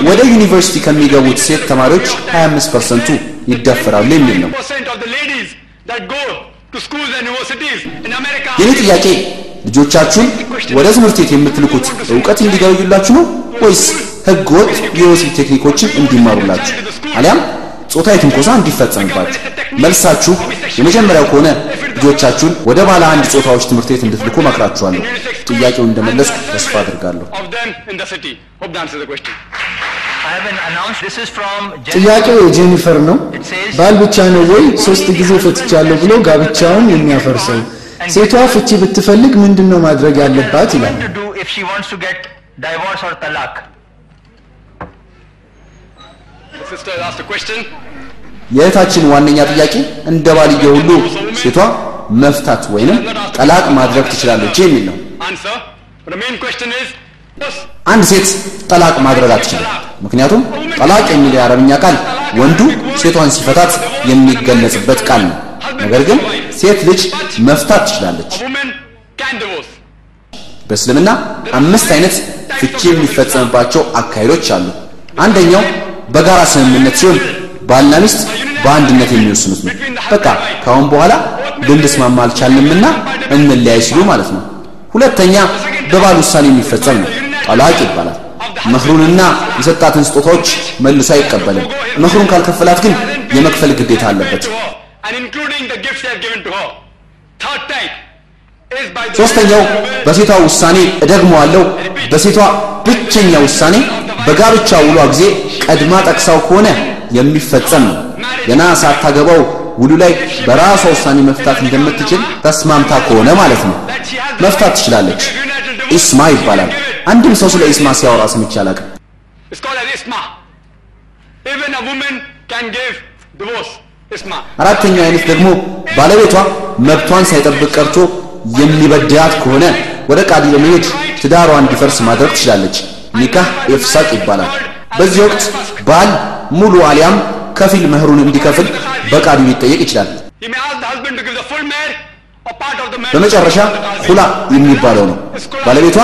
ወደ ዩኒቨርሲቲ ከሚገቡት ሴት ተማሪዎች 25 ፐርሰንቱ ይደፈራሉ የሚል ነው። የኔ ጥያቄ ልጆቻችሁን ወደ ትምህርት ቤት የምትልኩት እውቀት እንዲገበዩላችሁ ነው ወይስ ህገ ወጥ የወሲብ ቴክኒኮችን እንዲማሩላችሁ አሊያም ጾታዊ ትንኮሳ እንዲፈጸምባችሁ? መልሳችሁ የመጀመሪያው ከሆነ ልጆቻችሁን ወደ ባለ አንድ ጾታዎች ትምህርት ቤት እንድትልኩ መክራችኋለሁ። ጥያቄውን እንደመለስኩ ተስፋ አድርጋለሁ። ጥያቄው የጄኒፈር ነው። ባል ብቻ ነው ወይ ሶስት ጊዜ ፈትቻለሁ ብሎ ጋብቻውን የሚያፈርሰው? ሴቷ ፍቺ ብትፈልግ ምንድን ነው ማድረግ ያለባት ይላል። የእህታችን ዋነኛ ጥያቄ እንደ ባልየ ሁሉ ሴቷ መፍታት ወይንም ጠላቅ ማድረግ ትችላለች የሚል ነው። አንድ ሴት ጠላቅ ማድረግ አትችልም። ምክንያቱም ጠላቅ የሚለው የአረብኛ ቃል ወንዱ ሴቷን ሲፈታት የሚገለጽበት ቃል ነው። ነገር ግን ሴት ልጅ መፍታት ትችላለች። በእስልምና አምስት አይነት ፍቺ የሚፈጸምባቸው አካሄዶች አሉ። አንደኛው በጋራ ስምምነት ሲሆን ባልና ሚስት በአንድነት የሚወስኑት ነው። በቃ ከአሁን በኋላ ልንስማማ አልቻልንምና እንለያይ ሲሉ ማለት ነው። ሁለተኛ በባል ውሳኔ የሚፈጸም ነው። ጠላቅ ይባላል። መህሩንና የሰጣትን ስጦታዎች መልሶ አይቀበልም። መህሩን ካልከፈላት ግን የመክፈል ግዴታ አለበት። ሶስተኛው በሴቷ ውሳኔ እደግመዋለሁ፣ በሴቷ ብቸኛ ውሳኔ በጋብቻ ውሏ ጊዜ ቀድማ ጠቅሳው ከሆነ የሚፈጸም ነው። ገና ሳታገባው ውሉ ላይ በራሷ ውሳኔ መፍታት እንደምትችል ተስማምታ ከሆነ ማለት ነው። መፍታት ትችላለች። ኢስማ ይባላል። አንድም ሰው ስለ ኢስማ ሲያወራ ሰምቼ አላውቅም። አራተኛው አይነት ደግሞ ባለቤቷ መብቷን ሳይጠብቅ ቀርቶ የሚበድያት ከሆነ ወደ ቃዲ በመሄድ ትዳሯ እንዲፈርስ ማድረግ ትችላለች። ኒካህ ኢፍሳቅ ይባላል። በዚህ ወቅት ባል ሙሉ አሊያም ከፊል መህሩን እንዲከፍል በቃዲው ሊጠየቅ ይችላል። በመጨረሻ ሁላ የሚባለው ነው። ባለቤቷ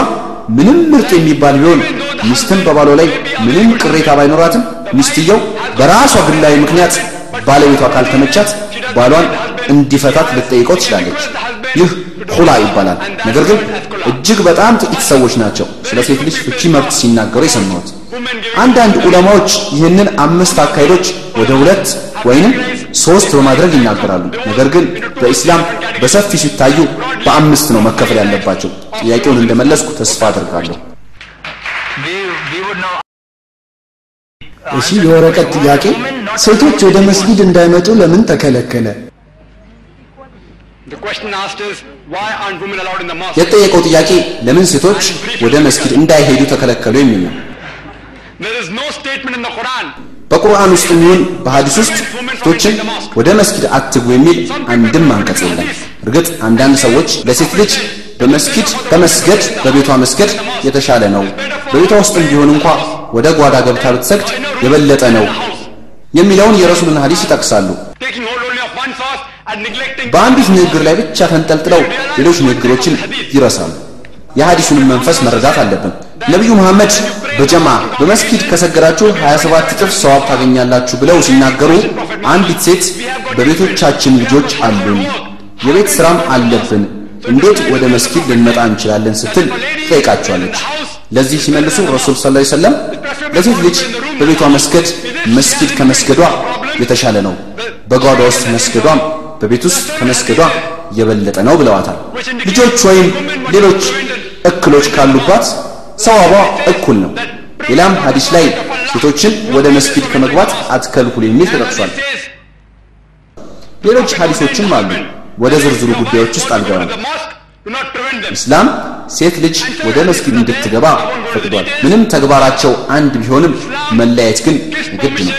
ምንም ምርጥ የሚባል ቢሆን ሚስትም በባሏ ላይ ምንም ቅሬታ ባይኖራትም ሚስትየው በራሷ ግላዊ ምክንያት ባለቤቷ ካልተመቻት ባሏን እንዲፈታት ልትጠይቀው ትችላለች። ይህ ሁላ ይባላል። ነገር ግን እጅግ በጣም ጥቂት ሰዎች ናቸው ስለ ሴት ልጅ ፍቺ መብት ሲናገሩ የሰማሁት። አንዳንድ ዑለማዎች ይህንን አምስት አካሄዶች ወደ ሁለት ወይንም ሶስት በማድረግ ይናገራሉ። ነገር ግን በኢስላም በሰፊ ሲታዩ በአምስት ነው መከፈል ያለባቸው። ጥያቄውን እንደመለስኩ ተስፋ አድርጋለሁ። እሺ፣ የወረቀት ጥያቄ ሴቶች ወደ መስጊድ እንዳይመጡ ለምን ተከለከለ? የተጠየቀው ጥያቄ ለምን ሴቶች ወደ መስጊድ እንዳይሄዱ ተከለከሉ የሚል ነው። በቁርአን ውስጥ የሚሆን በሐዲስ ውስጥ ሴቶችን ወደ መስጊድ አትግቡ የሚል አንድም አንቀጽ የለም። እርግጥ አንዳንድ ሰዎች ለሴት ልጅ በመስጊድ ከመስገድ በቤቷ መስገድ የተሻለ ነው፣ በቤቷ ውስጥም ቢሆን እንኳ ወደ ጓዳ ገብታ ብትሰግድ የበለጠ ነው የሚለውን የረሱልን ሐዲስ ይጠቅሳሉ። በአንዲት ንግግር ላይ ብቻ ተንጠልጥለው ሌሎች ንግግሮችን ይረሳሉ። የሐዲሱንም መንፈስ መረዳት አለብን። ነቢዩ መሐመድ በጀማ በመስጊድ ከሰገዳችሁ 27 እጥፍ ሰዋብ ታገኛላችሁ ብለው ሲናገሩ አንዲት ሴት በቤቶቻችን ልጆች አሉን፣ የቤት ስራም አለብን፣ እንዴት ወደ መስጊድ ልንመጣ እንችላለን ስትል ትጠይቃቸዋለች። ለዚህ ሲመልሱ ረሱል ሰለላሁ ዐለይሂ ለሴት ልጅ በቤቷ መስገድ መስጊድ ከመስገዷ የተሻለ ነው፣ በጓዳ ውስጥ መስገዷም በቤት ውስጥ ከመስገዷ የበለጠ ነው ብለዋታል። ልጆች ወይም ሌሎች እክሎች ካሉባት ሰዋቧ እኩል ነው። ሌላም ሐዲስ ላይ ሴቶችን ወደ መስጊድ ከመግባት አትከልኩል የሚል ተጠቅሷል። ሌሎች ሐዲሶችም አሉ። ወደ ዝርዝሩ ጉዳዮች ውስጥ አልገባም።. ኢስላም ሴት ልጅ ወደ መስጊድ እንድትገባ ፈቅዷል። ምንም ተግባራቸው አንድ ቢሆንም መለያየት ግን ግድ ነው።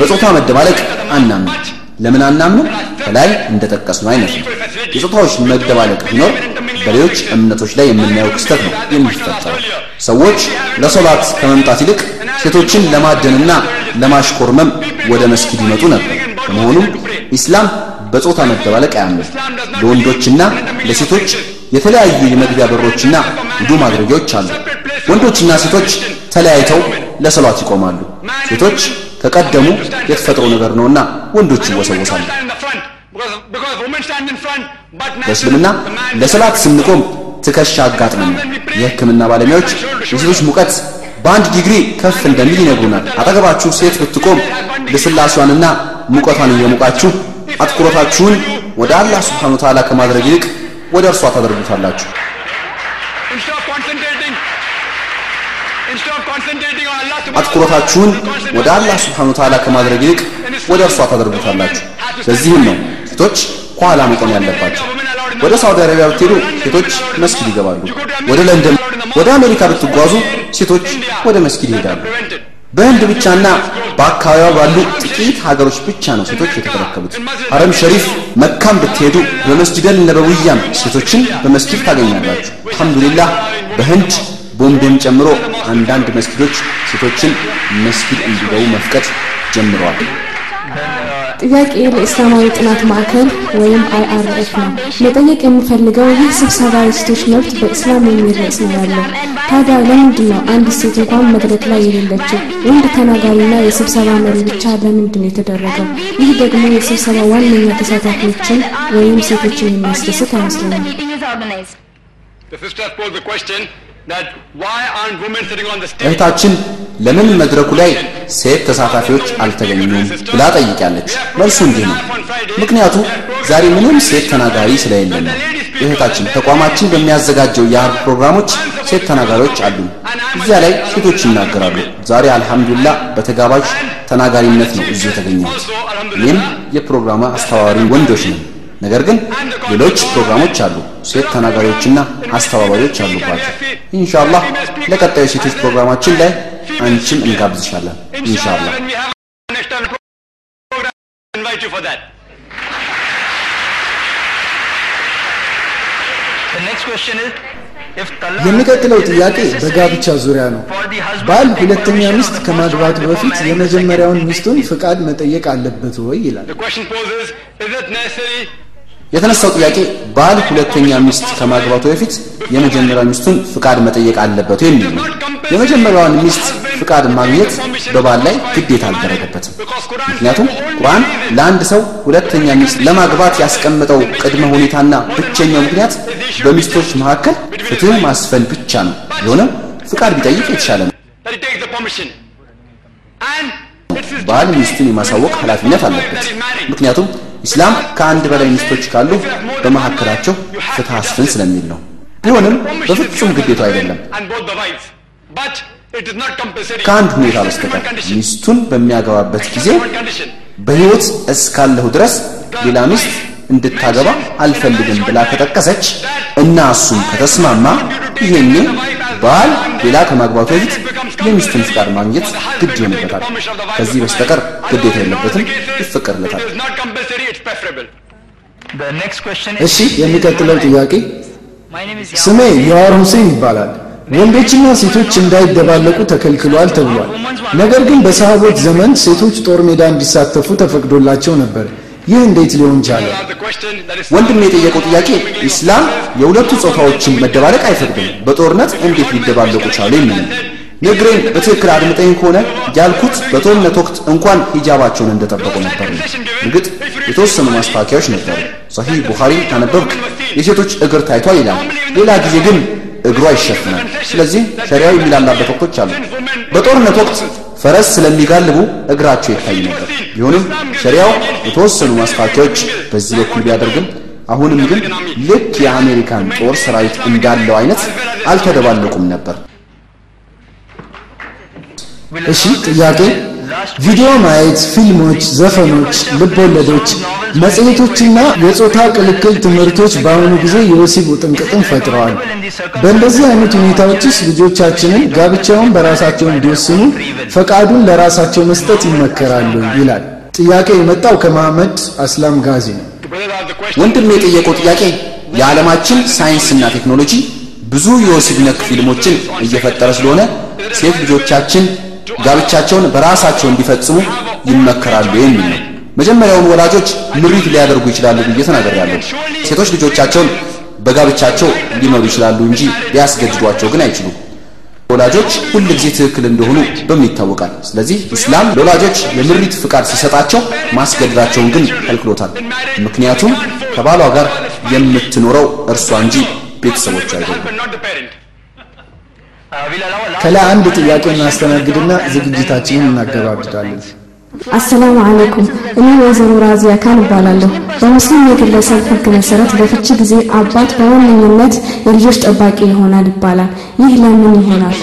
በጾታ መደባለቅ አናምንም። ለምን አናምንም? ከላይ እንደጠቀስነው አይነት ነው። የጾታዎች መደባለቅ ቢኖር በሌሎች እምነቶች ላይ የምናየው ክስተት ነው የሚፈጠረው። ሰዎች ለሶላት ከመምጣት ይልቅ ሴቶችን ለማደንና ለማሽኮርመም ወደ መስጊድ ይመጡ ነበር። በመሆኑም ኢስላም በጾታ መደባለቅ አያምንም። ለወንዶችና ለሴቶች የተለያዩ የመግቢያ በሮችና ውዱ ማድረጊያዎች አሉ። ወንዶችና ሴቶች ተለያይተው ለሰላት ይቆማሉ። ሴቶች ከቀደሙ የተፈጥሮ ነገር ነውና ወንዶች ይወሰወሳሉ። በእስልምና ለሰላት ስንቆም ትከሻ አጋጥመን ነው። የሕክምና ባለሙያዎች የሴቶች ሙቀት በአንድ ዲግሪ ከፍ እንደሚል ይነግሩናል። አጠገባችሁ ሴት ብትቆም ልስላሴዋንና ሙቀቷን እየሞቃችሁ አትኩሮታችሁን ወደ አላህ ስብሓነ ወተዓላ ከማድረግ ይልቅ ወደ እርሷ ታደርጉታላችሁ። አትኩሮታችሁን ወደ አላህ ስብሓነ ወተዓላ ከማድረግ ይልቅ ወደ እርሷ ታደርጉታላችሁ። ለዚህም ነው ሴቶች ከኋላ መቆም ያለባቸው። ወደ ሳውዲ አረቢያ ብትሄዱ ሴቶች መስጊድ ይገባሉ። ወደ ለንደን፣ ወደ አሜሪካ ብትጓዙ ሴቶች ወደ መስጊድ ይሄዳሉ። በህንድ ብቻና በአካባቢዋ ባሉ ጥቂት ሀገሮች ብቻ ነው ሴቶች የተከለከሉት። ሐረም ሸሪፍ መካም ብትሄዱ በመስጂደል ነበዊያም ሴቶችን በመስጊድ ታገኛላችሁ። አልሐምዱሊላህ በህንድ ቦምቤም ጨምሮ አንዳንድ መስጊዶች ሴቶችን መስጊድ እንዲገቡ መፍቀድ ጀምረዋል። ጥያቄ ለእስላማዊ ጥናት ማዕከል ወይም አይአርኤፍ ነው። መጠየቅ የምፈልገው ይህ ስብሰባ የሴቶች መብት በእስላም የሚል ርዕስ ነው ያለው። ታዲያ ለምንድን ነው አንዲት ሴት እንኳን መድረክ ላይ የሌለችው? ወንድ ተናጋሪና የስብሰባ መሪ ብቻ ለምንድን ነው የተደረገው? ይህ ደግሞ የስብሰባ ዋነኛ ተሳታፊዎችን ወይም ሴቶችን የሚያስደስት አይመስለኝም። እህታችን ለምን መድረኩ ላይ ሴት ተሳታፊዎች አልተገኙም ብላ ጠይቃለች። መልሱ እንዲህ ነው። ምክንያቱ ዛሬ ምንም ሴት ተናጋሪ ስለሌለን ነው። እህታችን ተቋማችን በሚያዘጋጀው የአርብ ፕሮግራሞች ሴት ተናጋሪዎች አሉ። እዚያ ላይ ሴቶች ይናገራሉ። ዛሬ አልሐምዱሊላህ በተጋባዥ ተናጋሪነት ነው እዚህ የተገኘሁት። እኔም የፕሮግራሙ አስተባባሪ ወንዶች ነን። ነገር ግን ሌሎች ፕሮግራሞች አሉ፣ ሴት ተናጋሪዎችና አስተባባሪዎች አሉባቸው። ኢንሻአላህ ለቀጣዩ ሴቶች ፕሮግራማችን ላይ አንቺም እንጋብዝሻለን ኢንሻአላህ። የሚቀጥለው ጥያቄ በጋብቻ ዙሪያ ነው። ባል ሁለተኛ ሚስት ከማግባቱ በፊት የመጀመሪያውን ሚስቱን ፍቃድ መጠየቅ አለበት ወይ ይላል። የተነሳው ጥያቄ ባል ሁለተኛ ሚስት ከማግባቱ በፊት የመጀመሪያ ሚስቱን ፍቃድ መጠየቅ አለበት የሚል ነው። የመጀመሪያዋን ሚስት ፍቃድ ማግኘት በባል ላይ ግዴታ አልደረገበትም። ምክንያቱም ቁርአን ለአንድ ሰው ሁለተኛ ሚስት ለማግባት ያስቀመጠው ቅድመ ሁኔታና ብቸኛው ምክንያት በሚስቶች መካከል ፍትህ ማስፈን ብቻ ነው። ቢሆንም ፍቃድ ቢጠይቅ የተሻለ ነው። ባል ሚስቱን የማሳወቅ ኃላፊነት አለበት። ምክንያቱም ኢስላም ከአንድ በላይ ሚስቶች ካሉ በመካከላቸው ፍትህ አስፍን ስለሚል ነው። ቢሆንም በፍጹም ግዴታው አይደለም። ከአንድ ሁኔታ በስተቀር ሚስቱን በሚያገባበት ጊዜ በሕይወት እስካለሁ ድረስ ሌላ ሚስት እንድታገባ አልፈልግም ብላ ከጠቀሰች እና እሱም ከተስማማ ይሄኔ ባል ሌላ ከማግባቱ በፊት የሚስቱን ፍቃድ ማግኘት ግድ ይሆንበታል። ከዚህ በስተቀር ግዴታ የለበትም፣ ይፈቀድለታል። እሺ፣ የሚቀጥለው ጥያቄ ስሜ የዋር ሁሴን ይባላል። ወንዶችና ሴቶች እንዳይደባለቁ ተከልክሏል ተብሏል። ነገር ግን በሰሃቦች ዘመን ሴቶች ጦር ሜዳ እንዲሳተፉ ተፈቅዶላቸው ነበር። ይህ እንዴት ሊሆን ቻለ? ወንድም የጠየቀው ጥያቄ ኢስላም የሁለቱ ጾታዎችን መደባለቅ አይፈቅድም፣ በጦርነት እንዴት ሊደባለቁ ቻሉ የሚል ንግሬን በትክክል አድምጠኝ ከሆነ ያልኩት በጦርነት ወቅት እንኳን ሂጃባቸውን እንደጠበቁ ነበር እርግጥ የተወሰኑ ማስታወቂያዎች ነበሩ። ሰሂህ ቡኻሪ ካነበብክ የሴቶች እግር ታይቷል ይላል። ሌላ ጊዜ ግን እግሯ ይሸፍናል። ስለዚህ ሸሪያው የሚላላበት ወቅቶች አሉ። በጦርነት ወቅት ፈረስ ስለሚጋልቡ እግራቸው ይታይ ነበር። ቢሆንም ሸሪያው የተወሰኑ ማስታወቂያዎች በዚህ በኩል ቢያደርግም አሁንም ግን ልክ የአሜሪካን ጦር ሰራዊት እንዳለው አይነት አልተደባለቁም ነበር። እሺ ጥያቄ ቪዲዮ ማየት፣ ፊልሞች፣ ዘፈኖች፣ ልቦለዶች፣ መጽሔቶችና የጾታ ቅልቅል ትምህርቶች በአሁኑ ጊዜ የወሲብ ውጥንቅጥን ፈጥረዋል። በእንደዚህ አይነት ሁኔታዎች ውስጥ ልጆቻችንን ጋብቻውን በራሳቸው እንዲወስኑ ፈቃዱን ለራሳቸው መስጠት ይመከራሉ ይላል። ጥያቄ የመጣው ከመሐመድ አስላም ጋዚ ነው። ወንድም የጠየቀው ጥያቄ የዓለማችን ሳይንስና ቴክኖሎጂ ብዙ የወሲብ ነክ ፊልሞችን እየፈጠረ ስለሆነ ሴት ልጆቻችን ጋብቻቸውን በራሳቸው እንዲፈጽሙ ይመከራሉ የሚል ነው። መጀመሪያውን ወላጆች ምሪት ሊያደርጉ ይችላሉ ብዬ ተናግሬያለሁ። ሴቶች ልጆቻቸውን በጋብቻቸው ሊመሩ ይችላሉ እንጂ ሊያስገድዷቸው ግን አይችሉም። ወላጆች ሁል ጊዜ ትክክል እንደሆኑ በምን ይታወቃል? ስለዚህ ኢስላም ለወላጆች የምሪት ፍቃድ ሲሰጣቸው ማስገደዳቸውን ግን ከልክሎታል። ምክንያቱም ከባሏ ጋር የምትኖረው እርሷ እንጂ ቤተሰቦቹ አይደሉም። ከላይ አንድ ጥያቄ እናስተናግድና ዝግጅታችንን እናገባብዳለን። አሰላሙ አለይኩም። እኔ ወይዘሮ ራዚያ ካን እባላለሁ። በሙስሊም የግለሰብ ሕግ መሰረት በፍቺ ጊዜ አባት በዋነኝነት የልጆች ጠባቂ ይሆናል ይባላል። ይህ ለምን ይሆናል?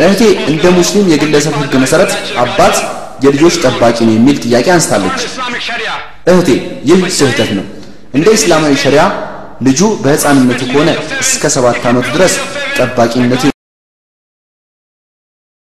እህቴ እንደ ሙስሊም የግለሰብ ሕግ መሰረት አባት የልጆች ጠባቂ ነው የሚል ጥያቄ አንስታለች። እህቴ ይህ ስህተት ነው። እንደ እስላማዊ ሸሪያ ልጁ በህፃንነቱ ከሆነ እስከ ሰባት ዓመቱ ድረስ ጠባቂነቱ